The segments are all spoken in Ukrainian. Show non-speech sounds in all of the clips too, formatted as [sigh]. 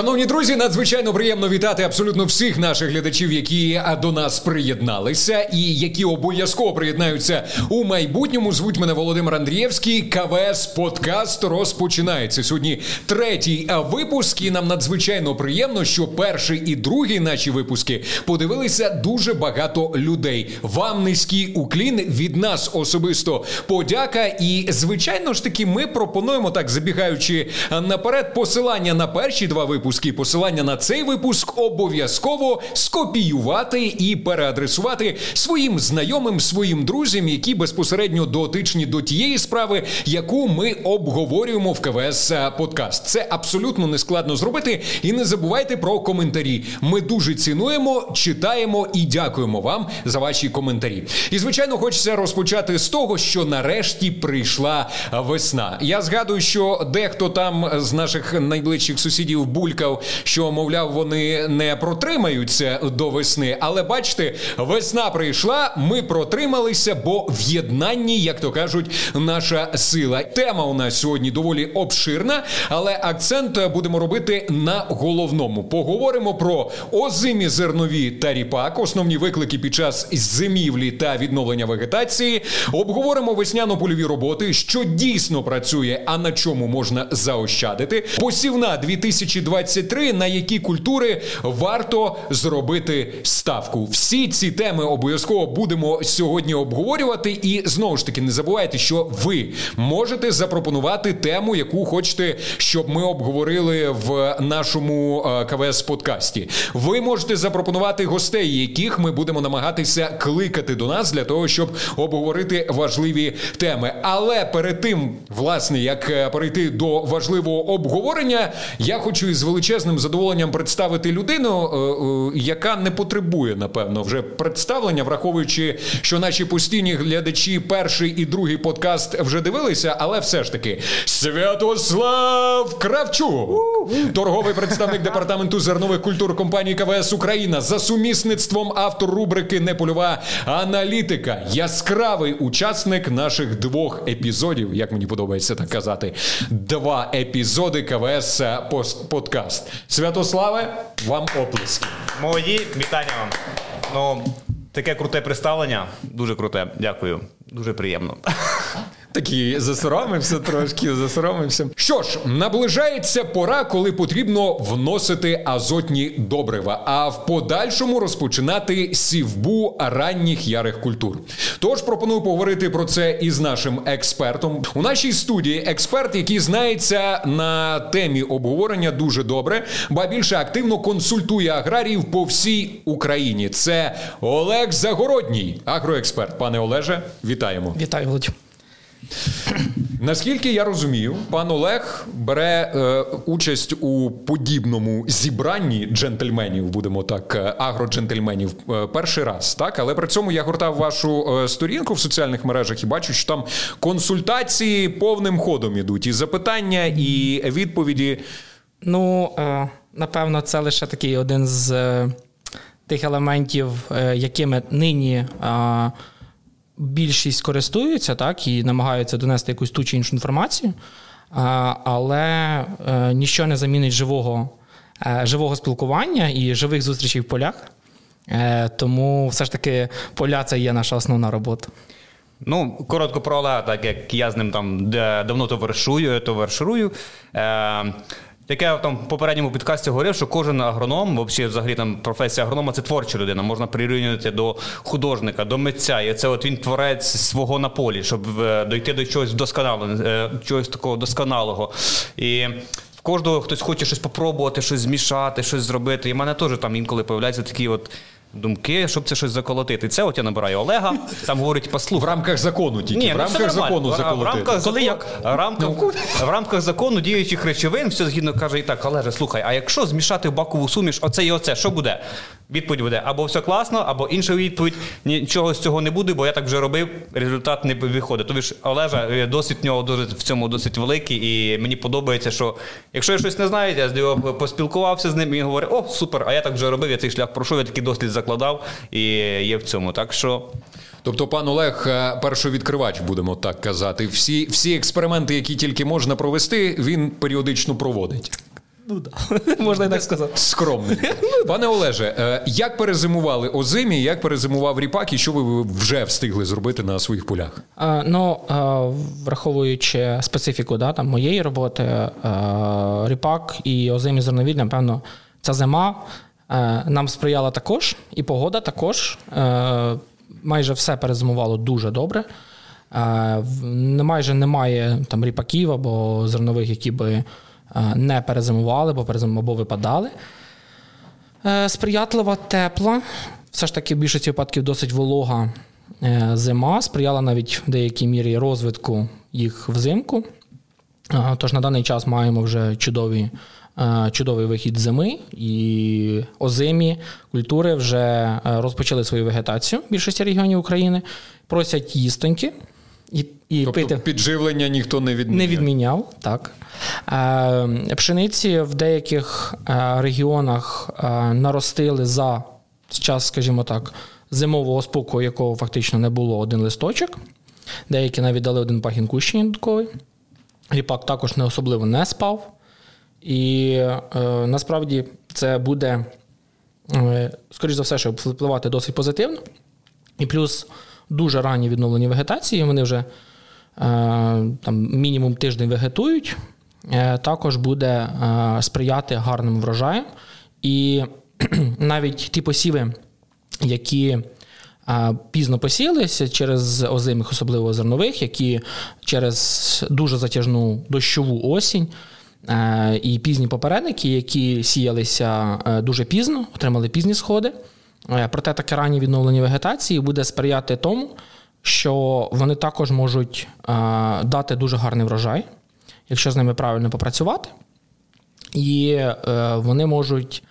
Шановні друзі, надзвичайно приємно вітати абсолютно всіх наших глядачів, які до нас приєдналися, і які обов'язково приєднаються у майбутньому. Звуть мене Володимир Андрієвський. КВС Подкаст розпочинається сьогодні. Третій випуск. І нам надзвичайно приємно, що перший і другий наші випуски подивилися дуже багато людей. Вам низький уклін від нас особисто подяка. І звичайно ж таки, ми пропонуємо так, забігаючи наперед, посилання на перші два випуски. Посилання на цей випуск обов'язково скопіювати і переадресувати своїм знайомим, своїм друзям, які безпосередньо дотичні до тієї справи, яку ми обговорюємо в КВС Подкаст. Це абсолютно нескладно зробити. І не забувайте про коментарі. Ми дуже цінуємо, читаємо і дякуємо вам за ваші коментарі. І звичайно, хочеться розпочати з того, що нарешті прийшла весна. Я згадую, що дехто там з наших найближчих сусідів булькав, що мовляв, вони не протримаються до весни. Але бачите, весна прийшла, ми протрималися, бо в єднанні, як то кажуть, наша сила. Тема у нас сьогодні доволі обширна, але акцент будемо робити на головному. Поговоримо про озимі зернові та ріпак, основні виклики під час зимівлі та відновлення вегетації. Обговоримо весняно-польові роботи, що дійсно працює, а на чому можна заощадити. Посівна 2020 2023, на які культури варто зробити ставку. Всі ці теми обов'язково будемо сьогодні обговорювати. І знову ж таки, не забувайте, що ви можете запропонувати тему, яку хочете, щоб ми обговорили в нашому е, КВС подкасті. Ви можете запропонувати гостей, яких ми будемо намагатися кликати до нас для того, щоб обговорити важливі теми. Але перед тим, власне, як е, перейти до важливого обговорення, я хочу із величезним задоволенням представити людину, е, е, яка не потребує, напевно, вже представлення, враховуючи, що наші постійні глядачі перший і другий подкаст вже дивилися, але все ж таки Святослав Кравчук, торговий представник департаменту зернових культур компанії КВС Україна за сумісництвом автор рубрики Непольова аналітика, яскравий учасник наших двох епізодів, як мені подобається так казати, два епізоди КВС подкасту подкаст. Святославе, вам оплески. Молоді, вітання вам. Ну, таке круте представлення. Дуже круте. Дякую. Дуже приємно. Такий засоромився трошки, засоромився. Що ж, наближається пора, коли потрібно вносити азотні добрива, а в подальшому розпочинати сівбу ранніх ярих культур. Тож пропоную поговорити про це із нашим експертом. У нашій студії експерт, який знається на темі обговорення дуже добре, ба більше активно консультує аграріїв по всій Україні. Це Олег Загородній, агроексперт. Пане Олеже, вітаємо. Вітаю, Володь. [coughs] Наскільки я розумію, пан Олег бере е, участь у подібному зібранні джентльменів, будемо так, е, агроджентльменів, е, перший раз, так але при цьому я гортав вашу е, сторінку в соціальних мережах і бачу, що там консультації повним ходом ідуть, і запитання, і відповіді. Ну е, напевно, це лише такий один з е, тих елементів, якими нині більшість користуються так, і намагаються донести якусь ту чи іншу інформацію, але е, нічого не замінить живого, е, живого спілкування і живих зустрічей в полях. Е, тому все ж таки поля це є наша основна робота. Ну, коротко про Олега, так як я з ним там давно товаришую, товаришую. Як я там в попередньому підкасті говорив, що кожен агроном, взагалі там професія агронома це творча людина, можна прирівнювати до художника, до митця. І це от він творець свого на полі, щоб е, дойти до чогось досконалого, е, чогось такого досконалого. І в кожного хтось хоче щось попробувати, щось змішати, щось зробити. І в мене теж там інколи появляються такі от думки, щоб це щось заколотити. Це от я набираю Олега, там говорить, послухай. В рамках закону тільки. Ні, в ну, рамках закону заколотити. В рамках, Коли як? В рамках, ну. в рамках закону діючих речовин, все згідно каже і так, Олеже, слухай, а якщо змішати в бакову суміш оце і оце, що буде? Відповідь буде або все класно, або інша відповідь нічого з цього не буде, бо я так вже робив, результат не виходить. Тобі ж Олежа, е, досвід в нього дуже в цьому досить великий, і мені подобається, що якщо я щось не знаю, я з нього поспілкувався з ним і говорить, о, супер, а я так вже робив, я цей шлях пройшов, я такий дослід закладав і є в цьому. Так що. Тобто, пан Олег, е, першовідкривач, будемо так казати. Всі всі експерименти, які тільки можна провести, він періодично проводить. Ну да. [laughs] Можна і так сказати. Скромний. [laughs] Пане Олеже, е, як перезимували озимі, як перезимував ріпак, і що ви вже встигли зробити на своїх полях? А, ну, а, враховуючи специфіку да, там, моєї роботи, а, ріпак і озимі зернові, напевно, ця зима нам сприяла також, і погода також. Майже все перезимувало дуже добре. А, майже немає там ріпаків або зернових, які би не перезимували, бо перезимували, або випадали. Е, сприятлива, тепла, все ж таки в більшості випадків досить волога е, зима, сприяла навіть в деякій мірі розвитку їх взимку. Тож на даний час маємо вже чудові, е, чудовий вихід зими, і озимі культури вже розпочали свою вегетацію в більшості регіонів України, просять їстоньки. І і тобто пити. підживлення ніхто не відміняв? Не відміняв, так. Е, Пшениці в деяких е, регіонах е, наростили за час, скажімо так, зимового спокою, якого фактично не було один листочок. Деякі навіть дали один пагін кущення додатковий. Ріпак також не особливо не спав. І е, насправді це буде, е, скоріш за все, щоб впливати досить позитивно. І плюс дуже ранні відновлені вегетації. Вони вже е, там мінімум тиждень вегетують. Е, також буде е, сприяти гарним врожаям. І [clears throat] навіть ті посіви, які пізно посіялися через озимих, особливо зернових, які через дуже затяжну дощову осінь. І пізні попередники, які сіялися дуже пізно, отримали пізні сходи. Е, проте таке раннє відновлення вегетації буде сприяти тому, що вони також можуть е, дати дуже гарний врожай, якщо з ними правильно попрацювати. І е, вони можуть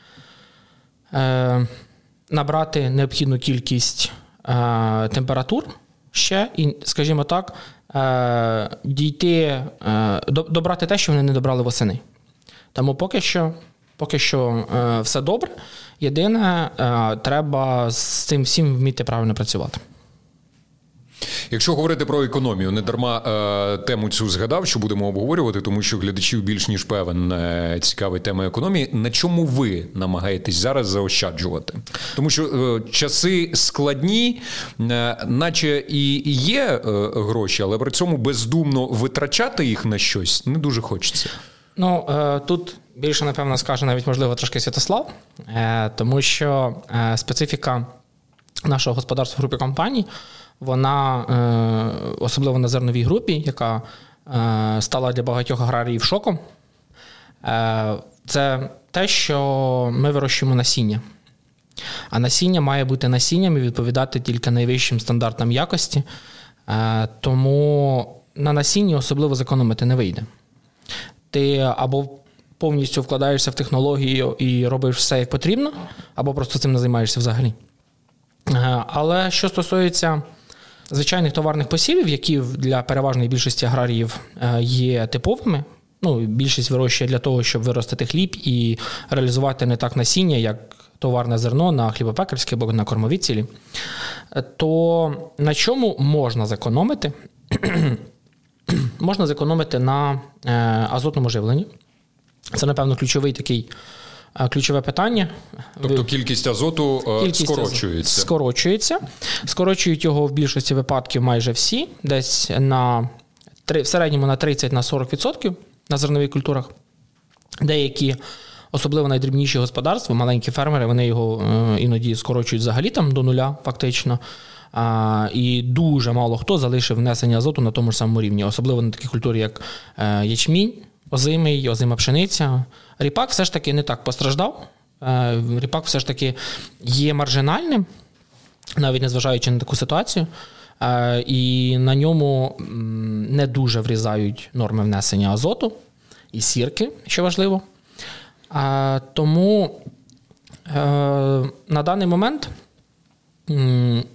набрати необхідну кількість температур ще, і, скажімо так, дійти, добрати те, що вони не добрали восени. Тому поки що Поки що е, все добре. Єдине, е, треба з цим всім вміти правильно працювати. Якщо говорити про економію, не дарма е, тему цю згадав, що будемо обговорювати, тому що глядачів більш ніж певен е, цікавить тема економії. На чому ви намагаєтесь зараз заощаджувати? Тому що е, часи складні, наче і є гроші, але при цьому бездумно витрачати їх на щось не дуже хочеться. Ну тут більше, напевно, скаже навіть, можливо, трошки Святослав, тому що специфіка нашого господарства в групі компаній, вона особливо на зерновій групі, яка стала для багатьох аграріїв шоком. Це те, що ми вирощуємо насіння. А насіння має бути насінням і відповідати тільки найвищим стандартам якості. Тому на насінні особливо зекономити не вийде ти або повністю вкладаєшся в технологію і робиш все як потрібно, або просто цим не займаєшся взагалі. Е, але що стосується звичайних товарних посівів, які для переважної більшості аграріїв е, є типовими. Ну, Більшість вирощує для того, щоб виростити хліб і реалізувати не так насіння, як товарне зерно на хлібопекарські або на кормові цілі, е, то на чому можна зекономити? [clears throat] можна зекономити на е, азотному живленні. Це, напевно, ключовий такий. Е, ключове питання. Тобто кількість азоту е, кількість скорочується. Скорочується. Скорочують його в більшості випадків майже всі, десь на в середньому на 30-40% на зернових культурах. Деякі, особливо найдрібніші господарства, маленькі фермери, вони його іноді скорочують взагалі там до нуля, фактично. А, І дуже мало хто залишив внесення азоту на тому ж самому рівні, особливо на такій культурі, як е, ячмінь, озимий, озима пшениця. Ріпак все ж таки не так постраждав. Е, ріпак все ж таки є маржинальним, навіть незважаючи на таку ситуацію. Е, і на ньому не дуже врізають норми внесення азоту і сірки, що важливо. Тому на даний момент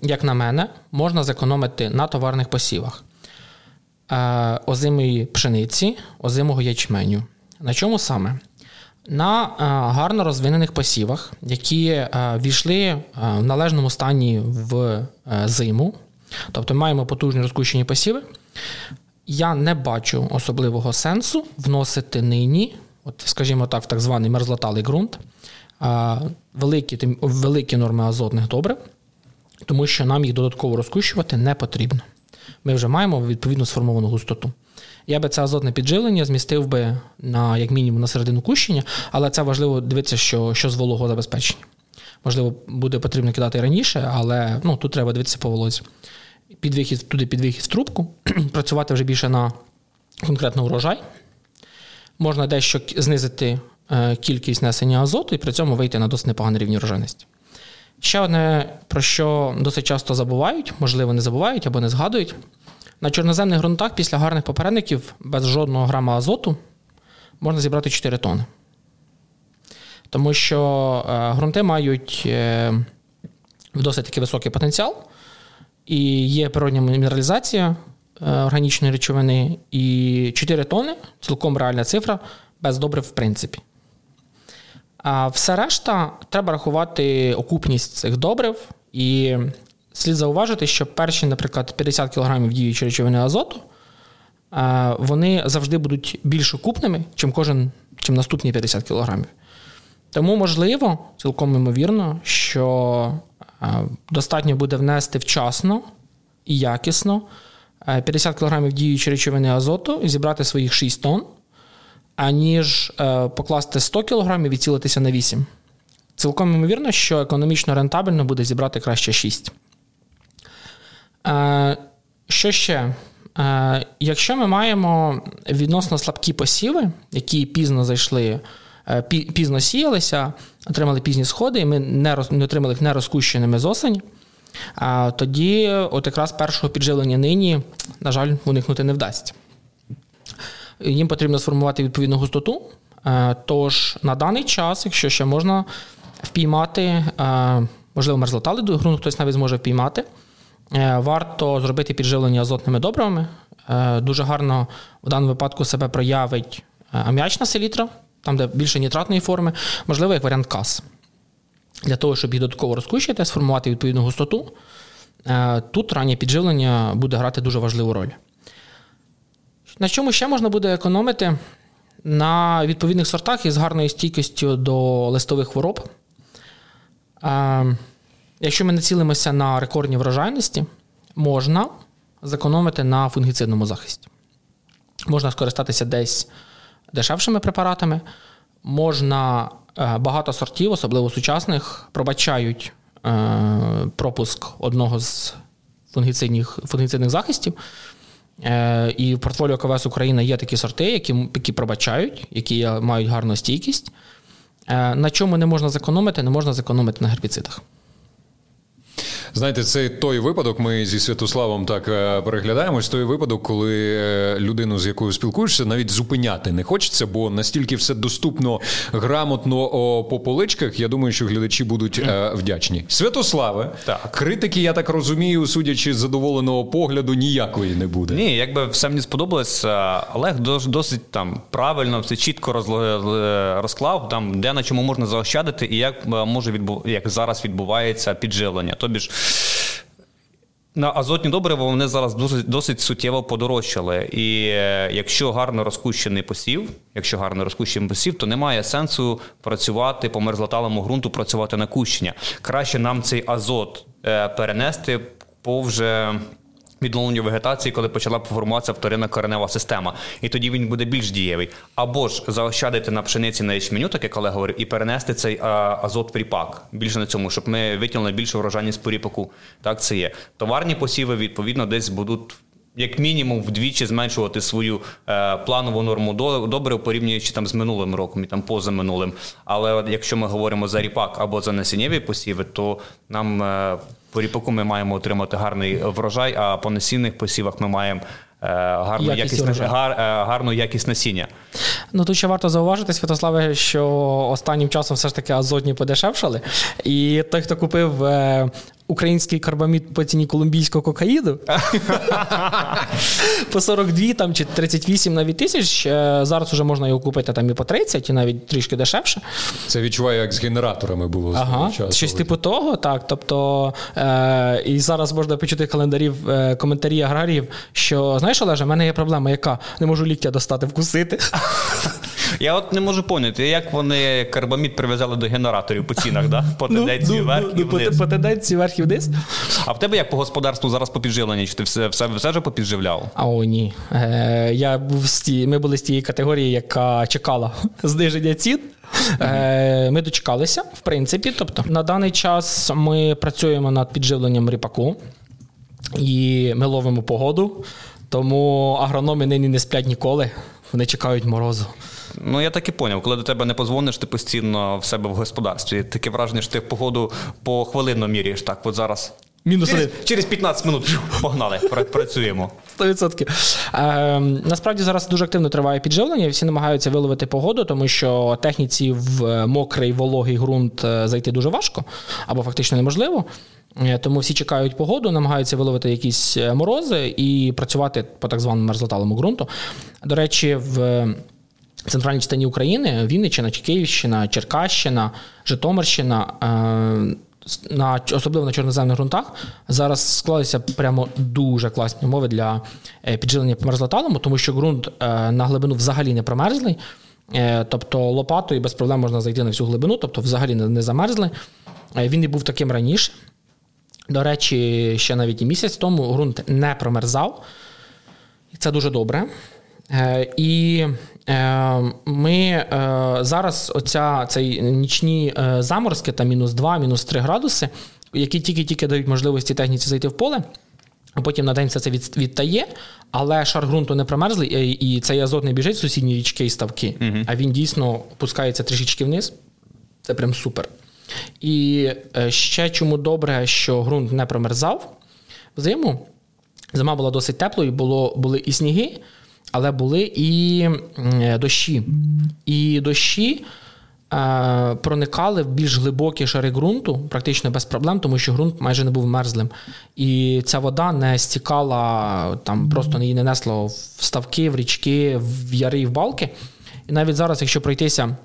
як на мене, можна зекономити на товарних посівах е, озимої пшениці, озимого ячменю. На чому саме? На е, гарно розвинених посівах, які е, війшли в належному стані в зиму, тобто маємо потужні розкущені посіви, я не бачу особливого сенсу вносити нині от, скажімо так, в так званий мерзлоталий ґрунт, великі, великі норми азотних добрив, тому що нам їх додатково розкущувати не потрібно. Ми вже маємо відповідно сформовану густоту. Я би це азотне підживлення змістив би на як мінімум на середину кущення, але це важливо дивитися, що що з вологозабезпечення. Можливо, буде потрібно кидати раніше, але ну, тут треба дивитися по волозі. Під вихід, туди під вихід в трубку, [clears throat] працювати вже більше на конкретно урожай. Можна дещо знизити е, кількість несення азоту і при цьому вийти на досить непоганий рівень урожайності. Ще одне, про що досить часто забувають, можливо, не забувають або не згадують. На чорноземних ґрунтах після гарних попередників без жодного грама азоту можна зібрати 4 тони. Тому що е, ґрунти мають е, досить таки високий потенціал, і є природня мінералізація е, органічної речовини, і 4 тони цілком реальна цифра, без добрив в принципі. А все решта треба рахувати окупність цих добрив. І слід зауважити, що перші, наприклад, 50 кг діючої речовини азоту, вони завжди будуть більш окупними, чим кожен, чим наступні 50 кг. Тому, можливо, цілком ймовірно, що достатньо буде внести вчасно і якісно 50 кг діючої речовини азоту і зібрати своїх 6 тонн аніж е, покласти 100 кг і цілитися на 8. Цілком ймовірно, що економічно рентабельно буде зібрати краще 6. Е, що ще? Е, якщо ми маємо відносно слабкі посіви, які пізно зайшли, пізно сіялися, отримали пізні сходи, і ми не отримали їх нерозкущеними з осені, тоді от якраз першого підживлення нині, на жаль, уникнути не вдасться їм потрібно сформувати відповідну густоту. Е, тож на даний час, якщо ще можна впіймати, е, можливо, мерзлотали до ґрунту, хтось навіть зможе впіймати, е, варто зробити підживлення азотними добривами. Дуже гарно в даному випадку себе проявить ам'ячна селітра, там, де більше нітратної форми, можливо, як варіант кас. Для того, щоб їх додатково розкущити, сформувати відповідну густоту, тут раннє підживлення буде грати дуже важливу роль. На чому ще можна буде економити? На відповідних сортах із гарною стійкістю до листових хвороб. Якщо ми націлимося на рекордні врожайності, можна зекономити на фунгіцидному захисті. Можна скористатися десь дешевшими препаратами, можна е, багато сортів, особливо сучасних, пробачають е, пропуск одного з фунгіцидних, фунгіцидних захистів. Е, і в портфоліо КВС Україна є такі сорти, які які пробачають, які мають гарну стійкість. На чому не можна зекономити, не можна зекономити на гербіцидах. Знаєте, це той випадок. Ми зі Святославом так е, переглядаємось. Той випадок, коли е, людину, з якою спілкуєшся, навіть зупиняти не хочеться, бо настільки все доступно грамотно по поличках. Я думаю, що глядачі будуть е, вдячні. Святославе, так. критики, я так розумію, судячи з задоволеного погляду, ніякої не буде. Ні, якби все мені сподобалось, Олег досить там правильно все чітко розклав, там де на чому можна заощадити, і як може відбу... як зараз відбувається підживлення. Тобі ж на азотні добрива вони зараз досить досить суттєво подорожчали. І е, якщо гарно розкущений посів, якщо гарно розкущений посів, то немає сенсу працювати по мерзлоталому ґрунту, працювати на кущення. Краще нам цей азот е, перенести по вже відновленню вегетації, коли почала формуватися вторинна коренева система, і тоді він буде більш дієвий. Або ж заощадити на пшениці на ячменю, так як Олег говорив, і перенести цей азот в ріпак більше на цьому, щоб ми витягнули більшу врожайність по ріпаку. Так це є. Товарні посіви, відповідно, десь будуть. Як мінімум вдвічі зменшувати свою е, планову норму добре, порівнюючи там з минулим роком і там позаминулим. Але якщо ми говоримо за ріпак або за насіннєві посіви, то нам е, по ріпаку ми маємо отримати гарний врожай, а по насінних посівах ми маємо е, гарну якість, якість гар, е, гарну якість насіння. Ну тут ще варто зауважити, Святославе, що останнім часом все ж таки азотні подешевшали. І той, хто купив е, український карбамід по ціні колумбійського кокаїду [laughs] по 42 там, чи 38 навіть тисяч. Е, зараз вже можна його купити там і по 30, і навіть трішки дешевше. Це відчуваю, як з генераторами було ага, часу. Щось типу того, так. Тобто, е, і зараз можна почути календарів, е, коментарі аграріїв, що знаєш, Олеже, в мене є проблема, яка не можу ліктя достати вкусити. [laughs] Я от не можу поняти, як вони карбамід прив'язали до генераторів по цінах, да? по тенденції ну, вверх ну, і по, вниз. по тенденції вверх і вниз. А в тебе як по господарству зараз по підживленні? Чи ти все, все, все вже попідживляв? А о, ні. Е, я був з ті, ми були з тієї категорії, яка чекала [laughs] зниження цін. Е, ми дочекалися, в принципі. Тобто, на даний час ми працюємо над підживленням ріпаку і ми ловимо погоду. Тому агрономи нині не сплять ніколи. Вони чекають морозу. Ну, я так і поняв, коли до тебе не позвониш, ти постійно в себе в господарстві. Таке враження, що ти погоду по хвилинно міряєш. Так, от зараз. Мінус Через, один. через 15 минут погнали, працюємо. 100%. Е, насправді зараз дуже активно триває підживлення. Всі намагаються виловити погоду, тому що техніці в мокрий вологий ґрунт е, зайти дуже важко або фактично неможливо. Е, Тому всі чекають погоду, намагаються виловити якісь е, морози і працювати по так званому мерзлоталому ґрунту. До речі, в центральній частині України Вінниччина, Київщина, Черкащина, Житомирщина. е, На особливо на чорноземних ґрунтах зараз склалися прямо дуже класні умови для е, підживлення мерзлоталому, тому що ґрунт е, на глибину взагалі не промерзлий. Тобто лопатою без проблем можна зайти на всю глибину, тобто взагалі не замерзли. Він і був таким раніше. До речі, ще навіть і місяць тому ґрунт не промерзав. І це дуже добре. І ми е, зараз оця цей нічні е, заморозки, там мінус 2, мінус 3 градуси, які тільки-тільки дають можливості техніці зайти в поле. А потім на день все це відтає, але шар ґрунту не промерзлий, е, і цей азот не біжить в сусідні річки і ставки, а він дійсно опускається трішечки вниз. Це прям супер. І е, ще чому добре, що ґрунт не промерзав взиму. Зима була досить теплою, було, були і сніги, але були і е, дощі. І дощі проникали в більш глибокі шари ґрунту, практично без проблем, тому що ґрунт майже не був мерзлим. І ця вода не стікала, там просто її не несло в ставки, в річки, в яри і в балки. І навіть зараз, якщо пройтися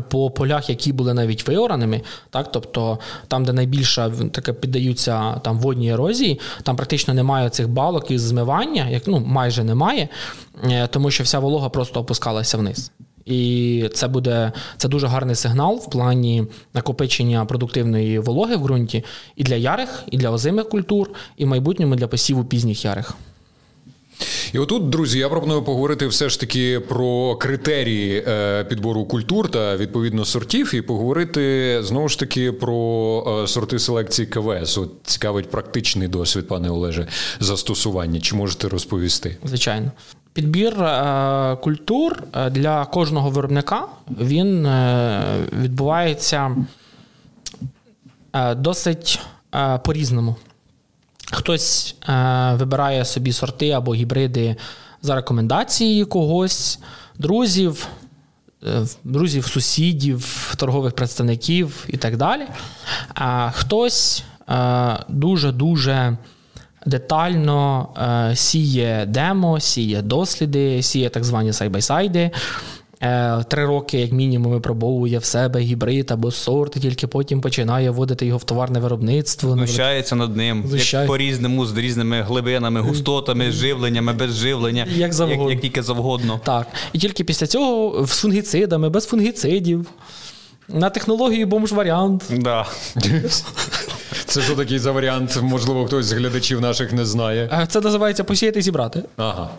по полях, які були навіть виораними, так, тобто там, де найбільше таке піддаються там водній ерозії, там практично немає цих балок із змивання, як ну майже немає, е, тому що вся волога просто опускалася вниз. І це буде це дуже гарний сигнал в плані накопичення продуктивної вологи в ґрунті і для ярих, і для озимих культур, і в майбутньому для посіву пізніх ярих. І отут, друзі, я пропоную поговорити все ж таки про критерії е, підбору культур та відповідно сортів, і поговорити знову ж таки про е, сорти селекції КВС. От цікавить практичний досвід, пане Олеже, застосування. Чи можете розповісти? Звичайно. Підбір е, культур для кожного виробника він відбувається досить по-різному. Хтось е, вибирає собі сорти або гібриди за рекомендації когось, друзів, е, друзів, сусідів, торгових представників і так далі. А хтось е, дуже-дуже детально е, сіє демо, сіє досліди, сіє так звані сайбайсайди. Е, Три роки, як мінімум, випробовує в себе гібрид або сорт, і тільки потім починає вводити його в товарне виробництво. Знущається над ним, Знущає. як по-різному, з різними глибинами, густотами, живленнями, без живлення, Як завгодно. як, як тільки завгодно. Так. І тільки після цього з фунгіцидами, без фунгіцидів. На технологію бомж-варіант. Да. [laughs] Це що такий за варіант? Можливо, хтось з глядачів наших не знає. Е, Це називається посіяти і зібрати. Ага.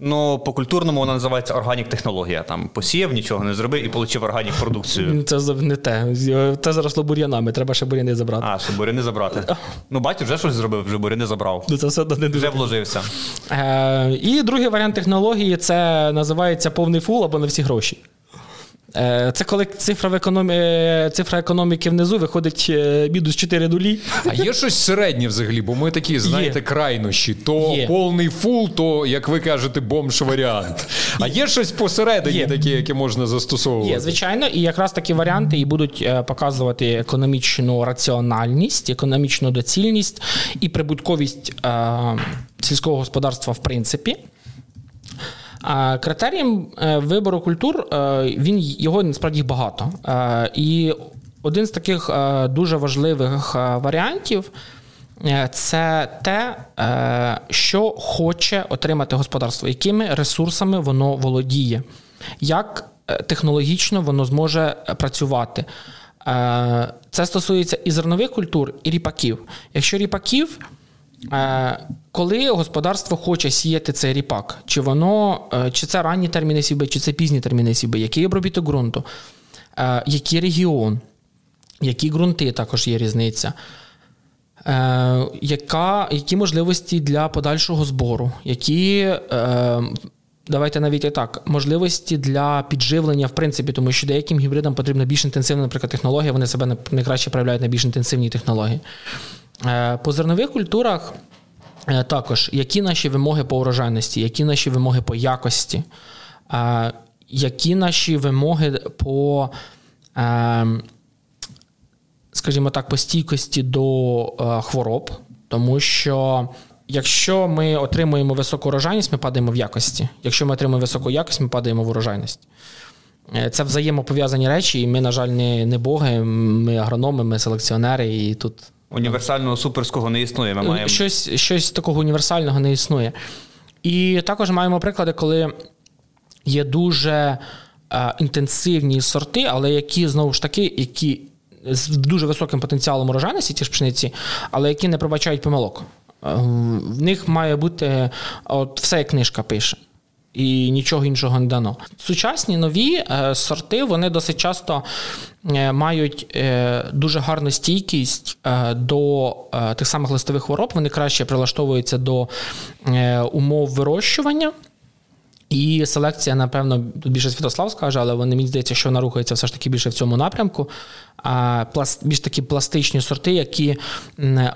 Ну, по культурному вона називається органік технологія. Там посіяв, нічого не зробив і отримав organic продукцію. Це не те. Це заросло бур'янами, треба ще бур'яни забрати. А, щоб буряни забрати. Ну, батю вже щось зробив, вже буряни забрав. Ну, Це все одно не дуже. Вже вложився. Е, і другий варіант технології це називається повний full або на всі гроші. Е, Це коли цифра, в економі... е, цифра економіки внизу виходить е, мінус 4 нулі. А є щось середнє взагалі, бо ми такі, знаєте, Є. крайнощі. То Є. повний full, то, як ви кажете, бомж-варіант. А є щось посередині, Є. таке, яке можна застосовувати? Є, звичайно, і якраз такі варіанти і будуть показувати економічну раціональність, економічну доцільність і прибутковість е, сільського господарства в принципі. А Критерієм е, вибору культур е, він його насправді багато. Е, І один з таких дуже важливих варіантів це те, що хоче отримати господарство, якими ресурсами воно володіє. Як технологічно воно зможе працювати. Це стосується і зернових культур, і ріпаків. Якщо ріпаків, коли господарство хоче сіяти цей ріпак, чи воно, чи це ранні терміни сівби, чи це пізні терміни сівби, який обробіток ґрунту, який регіон, які ґрунти також є різниця. Яка, Які можливості для подальшого збору, які давайте навіть і так, можливості для підживлення, в принципі, тому що деяким гібридам потрібна більш інтенсивна, наприклад, технологія, вони себе найкраще проявляють на більш інтенсивній технології. Е, по зернових культурах е, також, які наші вимоги по урожайності, які наші вимоги по якості, е, які наші вимоги по, скажімо так, по стійкості до хвороб, тому що. Якщо ми отримуємо високу урожайність, ми падаємо в якості. Якщо ми отримуємо високу якість, ми падаємо в урожайність. Це взаємопов'язані речі, і ми, на жаль, не не боги, ми агрономи, ми селекціонери. і тут... Універсального суперського не існує. Ми маємо... Щось щось такого універсального не існує. І також маємо приклади, коли є дуже е, інтенсивні сорти, але які знову ж таки, які з дуже високим потенціалом урожайності, ті ж пшениці, але які не пробачають помилок. В них має бути от все, як книжка пише. І нічого іншого не дано. Сучасні нові е, сорти вони досить часто е, мають е, дуже гарну стійкість до тих самих листових хвороб. Вони краще прилаштовуються до умов вирощування. І селекція, напевно, тут більше Святослав скаже, але вони мені здається, що вона рухається все ж таки більше в цьому напрямку більш такі пластичні сорти, які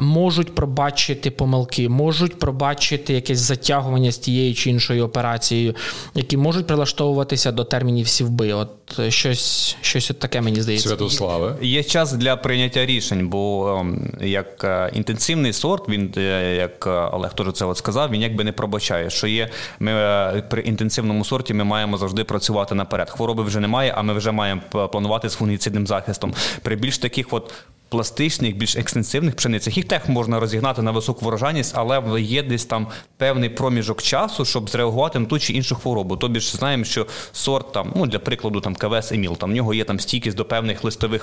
можуть пробачити помилки, можуть пробачити якесь затягування з тією чи іншою операцією, які можуть прилаштовуватися до термінів сівби. От щось щось от таке мені здається. Святославе. Є час для прийняття рішень, бо ем, як е, інтенсивний сорт, він е, як е, Олег теж це от сказав, він якби не пробачає. Що є, ми при інтенсивному сорті ми маємо завжди працювати наперед. Хвороби вже немає, а ми вже маємо планувати з фунгіцидним захистом. При більш таких от пластичних, більш екстенсивних пшеницях їх теж можна розігнати на високу врожайність, але є десь там певний проміжок часу, щоб зреагувати на ту чи іншу хворобу. Тобі ж знаємо, що сорт там, ну для прикладу, там КВС Еміл, там в нього є там стійкість до певних листових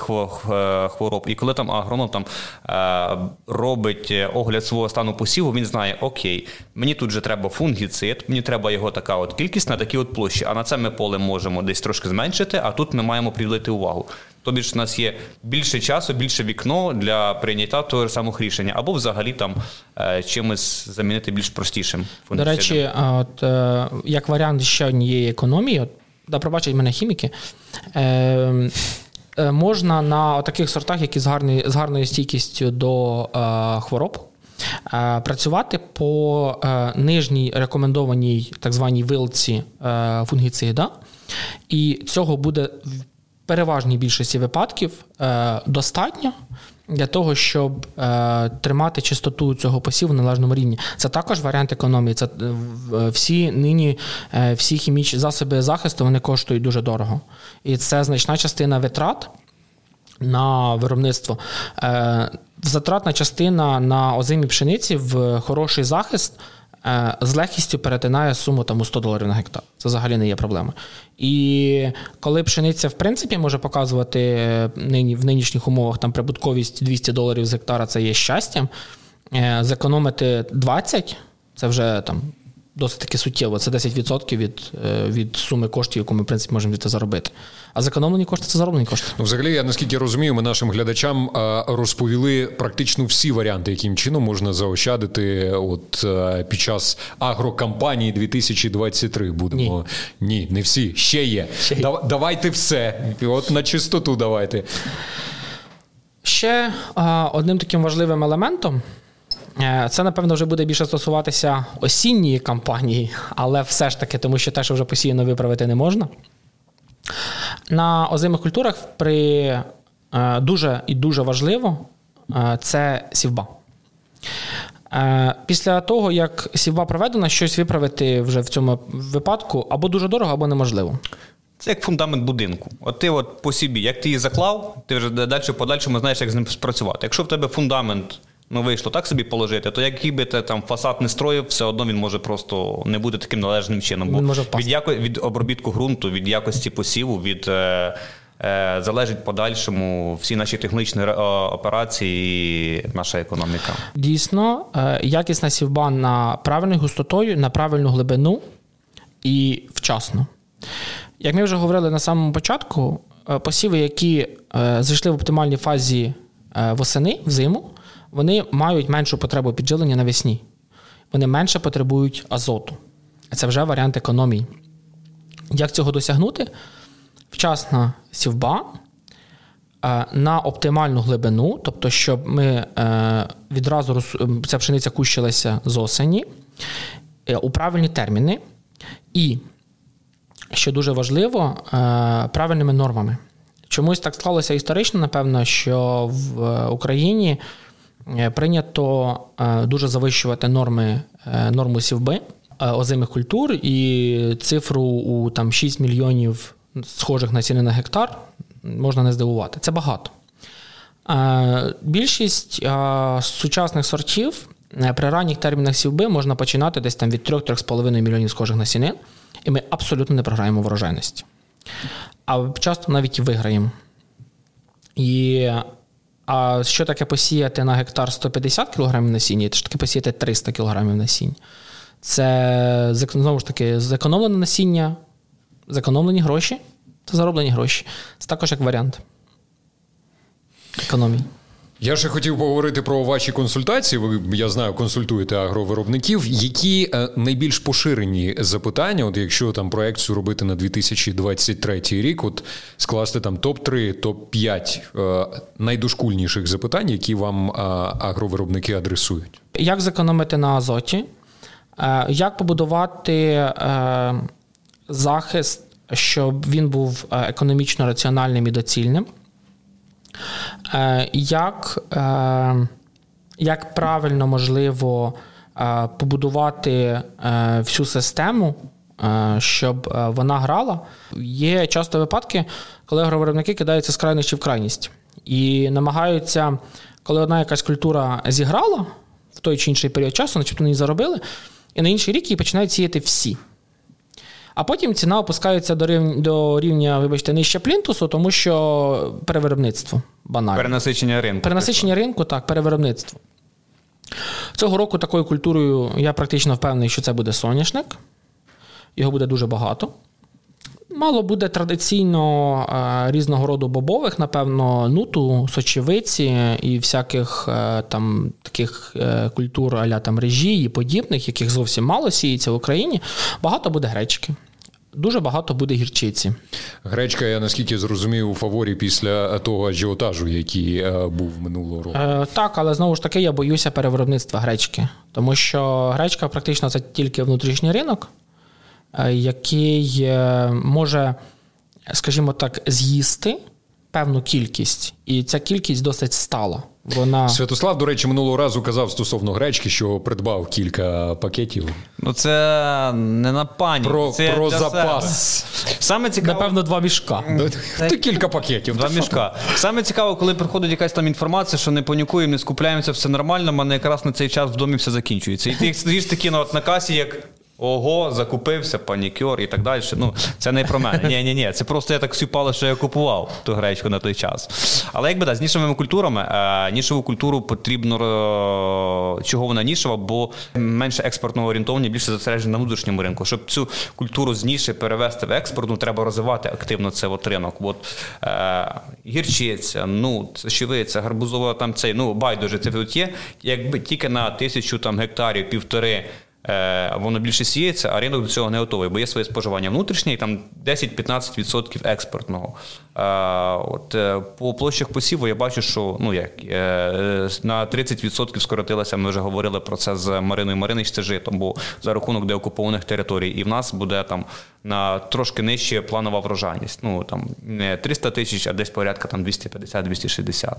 хвороб. І коли там агроном там е, робить огляд свого стану посіву, він знає, окей, мені тут же треба фунгіцид, мені треба його така от кількість на такій от площі. А на це ми поле можемо десь трошки зменшити, а тут ми маємо приділити увагу. Тобі ж у нас є більше часу, більше вікно для прийняття того самого рішення, або взагалі там е, чимось замінити більш простішим. До речі, от е, як варіант ще однієї економії, от, да пробачать мене хіміки. Е, Можна на таких сортах, які з гарною з гарною стійкістю до е, хвороб, е, працювати по е, нижній рекомендованій так званій вилці фунгіцида, і цього буде переважній більшості випадків е, достатньо для того, щоб е, тримати чистоту цього посіву на належному рівні. Це також варіант економії. Це е, всі нині всі хімічні засоби захисту вони коштують дуже дорого. І це значна частина витрат. На виробництво затратна частина на озимій пшениці в хороший захист Е, з легкістю перетинає суму там у 100 доларів на гектар. Це взагалі не є проблема. І коли пшениця, в принципі, може показувати нині в нинішніх умовах там прибутковість 200 доларів з гектара, це є щастям. Е, зекономити 20 це вже там досить таки суттєво. Це 10% від від суми коштів, яку ми в принципі можемо від заробити. А зекономлені кошти це зароблені кошти. Ну, взагалі, я наскільки розумію, ми нашим глядачам розповіли практично всі варіанти, яким чином можна заощадити от під час агрокампанії 2023. Будемо ні, Ні не всі ще є. Ще є. Давайте все. От на чистоту давайте. Ще а, одним таким важливим елементом. Е, це, напевно, вже буде більше стосуватися осінньої кампанії, але все ж таки, тому що те, що вже посіяно виправити не можна. На озимих культурах при е, дуже і дуже важливо е, це сівба. Після того, як сівба проведена, щось виправити вже в цьому випадку або дуже дорого, або неможливо. Це як фундамент будинку. От ти от по собі, як ти її заклав, ти вже далі подальшому знаєш, як з ним спрацювати. Якщо в тебе фундамент ну вийшло так собі положити, то який би ти там фасад не строїв, все одно він може просто не бути таким належним чином. Бо може від, яко, від обробітку ґрунту, від якості посіву, від е, е, залежить подальшому всі наші технічні е, операції, і наша економіка. Дійсно, е, якісна сівба на правильною густотою, на правильну глибину і вчасно. Як ми вже говорили на самому початку, е, посіви, які е, зайшли в оптимальній фазі восени, взиму, вони мають меншу потребу підживлення навесні. Вони менше потребують азоту. Це вже варіант економії. Як цього досягнути? Вчасна сівба е, на оптимальну глибину, тобто, щоб ми е, відразу роз- ця пшениця кущилася з осені е, у правильні терміни. І, що дуже важливо, правильними нормами. Чомусь так склалося історично, напевно, що в Україні прийнято е, дуже завищувати норми, е, норму сівби е, озимих культур і цифру у там, 6 мільйонів схожих насінин на гектар можна не здивувати. Це багато. Е, Більшість е, сучасних сортів е, при ранніх термінах сівби можна починати десь там від 3-3,5 мільйонів схожих насінин, і ми абсолютно не програємо врожайності. А часто навіть виграємо. І а що таке посіяти на гектар 150 кг насіння, і що таке посіяти 300 кг насіння? Це знову ж таки зекономлене насіння, зекономлені гроші та зароблені гроші. Це також як варіант економії. Я ще хотів поговорити про ваші консультації. Ви я знаю, консультуєте агровиробників. Які е, найбільш поширені запитання, от якщо там проекцію робити на 2023 рік, от скласти там топ 3 топ 5 е, найдошкульніших запитань, які вам е, агровиробники адресують? Як зекономити на азоті? Як побудувати захист, щоб він був економічно раціональним і доцільним? Е, Як, е, як правильно можливо е, побудувати всю систему, щоб вона грала? Є часто випадки, коли агровиробники кидаються з крайності в крайність і намагаються, коли одна якась культура зіграла в той чи інший період часу, начебто її заробили, і на інший рік її починають сіяти всі. А потім ціна опускається до рівня, до рівня вибачте, нижче плінтусу, тому що перевиробництво банально. Перенасичення ринку. Перенасичення ринку, так, перевиробництво. Цього року такою культурою я практично впевнений, що це буде соняшник. Його буде дуже багато. Мало буде традиційно е, різного роду бобових, напевно, нуту, сочевиці і всяких е, там таких е, культур аля там режі і подібних, яких зовсім мало сіється в Україні. Багато буде гречки. Дуже багато буде гірчиці. Гречка, я наскільки зрозумів, у фаворі після того ажіотажу, який е, був минулого року. Е, так, але знову ж таки я боюся перевиробництва гречки, тому що гречка практично це тільки внутрішній ринок, е, який е, може, скажімо так, з'їсти певну кількість, і ця кількість досить стала. Вона Святослав, до речі, минулого разу казав стосовно гречки, що придбав кілька пакетів. Ну це не на пані. Про, це про запас. себе. Саме цікаво. напевно два мішка. Ти кілька пакетів. Два мішка. Саме цікаво, коли приходить якась там інформація, що не панікуємо, не скупляємося, все нормально, в мене якраз на цей час в домі все закінчується. І ти стоїш такі на, от, на касі, як. Ого, закупився, панікюр і так далі. Ну, це не про мене. [laughs] Ні, ні, ні. Це просто я так сюпало, що я купував ту гречку на той час. Але якби да, з нішевими культурами, е, нішеву культуру потрібно е, чого вона нішева, бо менше експортного орієнтовання, більше зосереджено на внутрішньому ринку. Щоб цю культуру з ніші перевести в експорт, ну треба розвивати активно цей от ринок. От, е, гірчиця, ну, щевиця, гарбузова там цей, ну байдуже, це тут є. Якби тільки на тисячу там гектарів, півтори. Е, воно більше сіється, а ринок до цього не готовий, бо є своє споживання внутрішнє і там 10-15% експортного. Е, от, е, по площах посіву я бачу, що ну, як, на 30% скоротилося, ми вже говорили про це з Мариною Маринич, це житом, бо за рахунок деокупованих територій. І в нас буде там на трошки нижче планова врожайність. Ну, там, не 300 тисяч, а десь порядка там 250-260.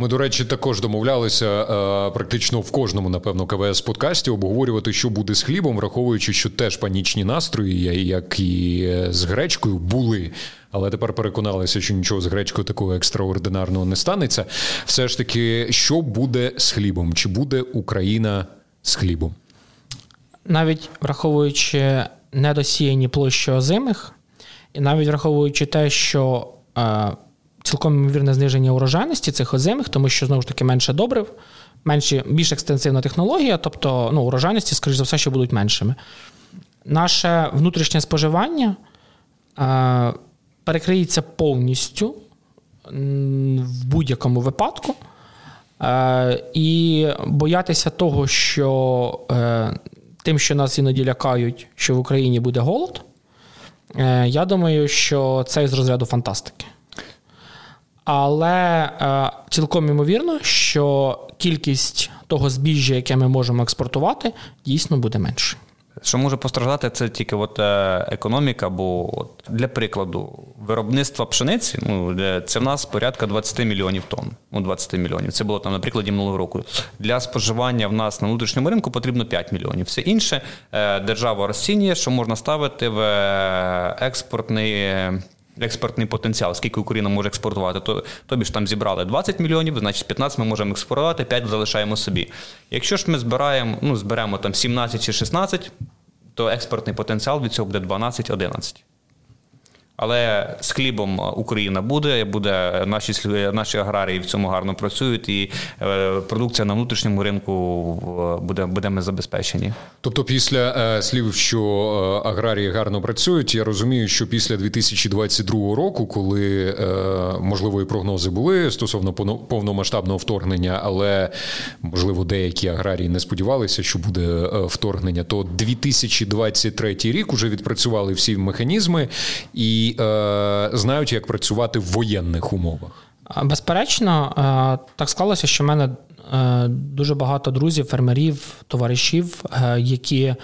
Ми, до речі, також домовлялися е, практично в кожному, напевно, КВС подкасті обговорювати, що буде з хлібом, враховуючи, що теж панічні настрої, як і з гречкою, були. Але тепер переконалися, що нічого з гречкою такого екстраординарного не станеться. Все ж таки, що буде з хлібом? Чи буде Україна з хлібом? Навіть враховуючи недосіяні площі озимих, і навіть враховуючи те, що е, цілком ймовірне зниження урожайності цих озимих, тому що знову ж таки менше добрив, менші, більш екстенсивна технологія, тобто ну, урожайності, скоріш за все, що будуть меншими. Наше внутрішнє споживання е, перекриється повністю в будь-якому випадку. Е, і боятися того, що е, тим, що нас іноді лякають, що в Україні буде голод, е, я думаю, що це з розряду фантастики. Але е, цілком ймовірно, що кількість того збіжжя, яке ми можемо експортувати, дійсно буде менше. Що може постраждати, це тільки от е, економіка, бо от, для прикладу, виробництва пшениці ну, це в нас порядка 20 мільйонів тонн. Ну, 20 мільйонів. Це було там на прикладі минулого року. Для споживання в нас на внутрішньому ринку потрібно 5 мільйонів. Все інше е, держава розцінює, що можна ставити в е, експортний експортний потенціал, скільки Україна може експортувати, то тобі ж там зібрали 20 мільйонів, значить 15 ми можемо експортувати, 5 залишаємо собі. Якщо ж ми збираємо, ну зберемо там 17 чи 16, то експортний потенціал від цього буде 12-11. Але з хлібом Україна буде, буде наші наші аграрії в цьому гарно працюють, і е, продукція на внутрішньому ринку буде будемо забезпечені. Тобто, після е, слів, що е, аграрії гарно працюють, я розумію, що після 2022 року, коли можливо і прогнози були стосовно повномасштабного вторгнення, але можливо деякі аграрії не сподівалися, що буде вторгнення, то 2023 рік вже відпрацювали всі механізми і е, знають, як працювати в воєнних умовах. Безперечно, е, так склалося, що в мене е, дуже багато друзів, фермерів, товаришів, е, які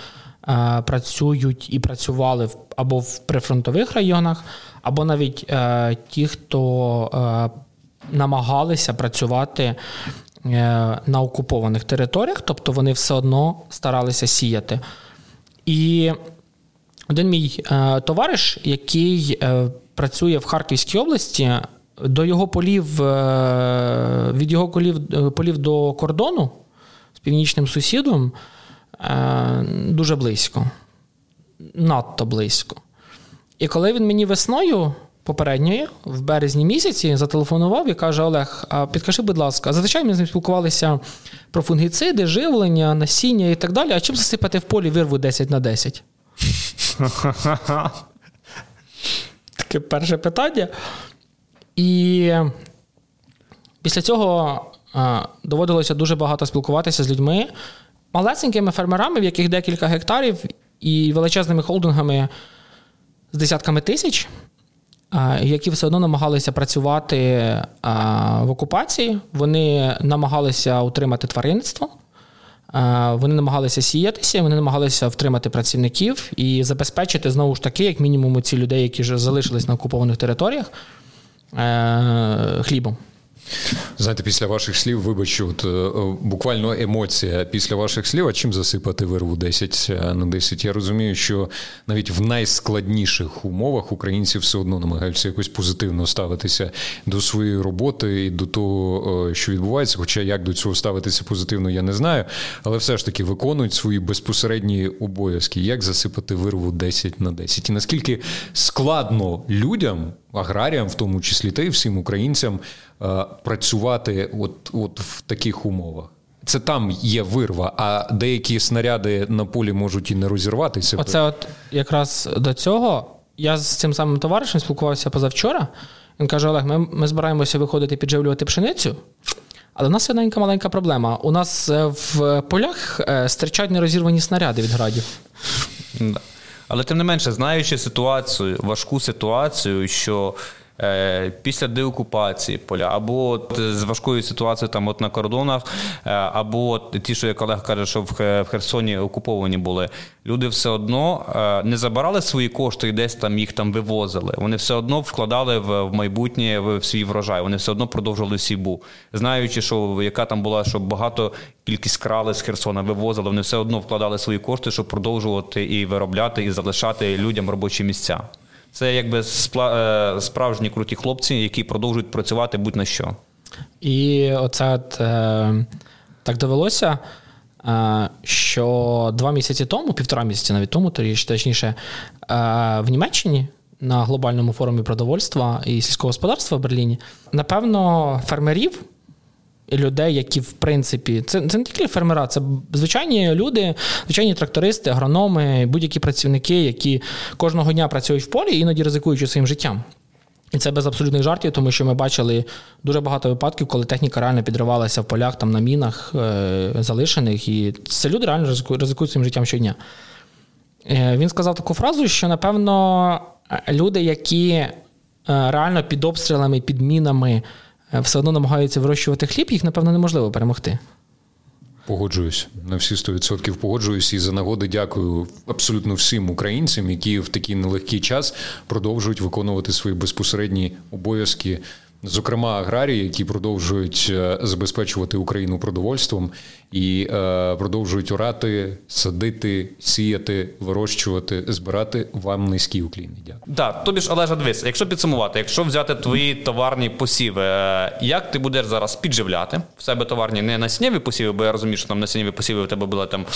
працюють і працювали або в прифронтових районах, або навіть ті, хто намагалися працювати на окупованих територіях, тобто вони все одно старалися сіяти. І один мій е, товариш, який е, працює в Харківській області, до його полів, е, від його полів, е, полів до кордону з північним сусідом е, дуже близько, надто близько. І коли він мені весною попередньої, в березні місяці, зателефонував і каже: Олег, а підкажи, будь ласка, зазвичай ми з ним спілкувалися про фунгіциди, живлення, насіння і так далі. А чим засипати в полі вирву 10 на 10? [laughs] Таке перше питання. І після цього доводилося дуже багато спілкуватися з людьми, малесенькими фермерами, в яких декілька гектарів, і величезними холдингами з десятками тисяч, які все одно намагалися працювати в окупації. Вони намагалися утримати тваринництво. Вони намагалися сіятися, вони намагалися втримати працівників і забезпечити знову ж таки, як мінімум, ці людей, які вже залишились на окупованих територіях, е, хлібом. Знаєте, після ваших слів, вибачу, от, е, буквально емоція після ваших слів, а чим засипати вирву 10 на 10? Я розумію, що навіть в найскладніших умовах українці все одно намагаються якось позитивно ставитися до своєї роботи і до того, е, що відбувається. Хоча як до цього ставитися позитивно, я не знаю. Але все ж таки виконують свої безпосередні обов'язки. Як засипати вирву 10 на 10? І наскільки складно людям, аграріям, в тому числі та й всім українцям. Е, працювати от, от в таких умовах. Це там є вирва, а деякі снаряди на полі можуть і не розірватися. Оце от якраз до цього я з цим самим товаришем спілкувався позавчора. Він каже: Олег, ми, ми збираємося виходити підживлювати пшеницю. Але в нас одненька маленька проблема. У нас е, в полях е, стирчать нерозірвані снаряди від градів. Але тим не менше, знаючи ситуацію, важку ситуацію, що після деокупації поля, або от з важкою ситуацією там от на кордонах, е, або от ті, що як Олег каже, що в Херсоні окуповані були. Люди все одно не забирали свої кошти і десь там їх там вивозили. Вони все одно вкладали в майбутнє в свій врожай. Вони все одно продовжували сібу, знаючи, що яка там була, що багато кількість крали з Херсона вивозили. Вони все одно вкладали свої кошти, щоб продовжувати і виробляти, і залишати людям робочі місця. Це якби е, справжні круті хлопці, які продовжують працювати будь-на що. І оце от, е, так довелося, е, що два місяці тому, півтора місяці навіть тому, точніше, е, в Німеччині на глобальному форумі продовольства і сільського господарства в Берліні, напевно, фермерів людей, які в принципі, це це не тільки фермера, це звичайні люди, звичайні трактористи, агрономи, будь-які працівники, які кожного дня працюють в полі, іноді ризикуючи своїм життям. І це без абсолютних жартів, тому що ми бачили дуже багато випадків, коли техніка реально підривалася в полях там на мінах е, залишених, і це люди реально ризикують своїм життям щодня. Е, він сказав таку фразу, що напевно люди, які е, реально під обстрілами, під мінами Е, все одно намагаються вирощувати хліб, їх, напевно, неможливо перемогти. Погоджуюсь на всі 100% погоджуюсь і за нагоди дякую абсолютно всім українцям, які в такий нелегкий час продовжують виконувати свої безпосередні обов'язки зокрема аграрії, які продовжують е, забезпечувати Україну продовольством і е, продовжують орати, садити, сіяти, вирощувати, збирати вам низький уклін. Дякую. Так, тобі ж Олежа, дивись, якщо підсумувати, якщо взяти твої товарні посіви, е, як ти будеш зараз підживляти в себе товарні не насіннєві посіви, бо я розумію, що там насіннєві посіви у тебе була там е,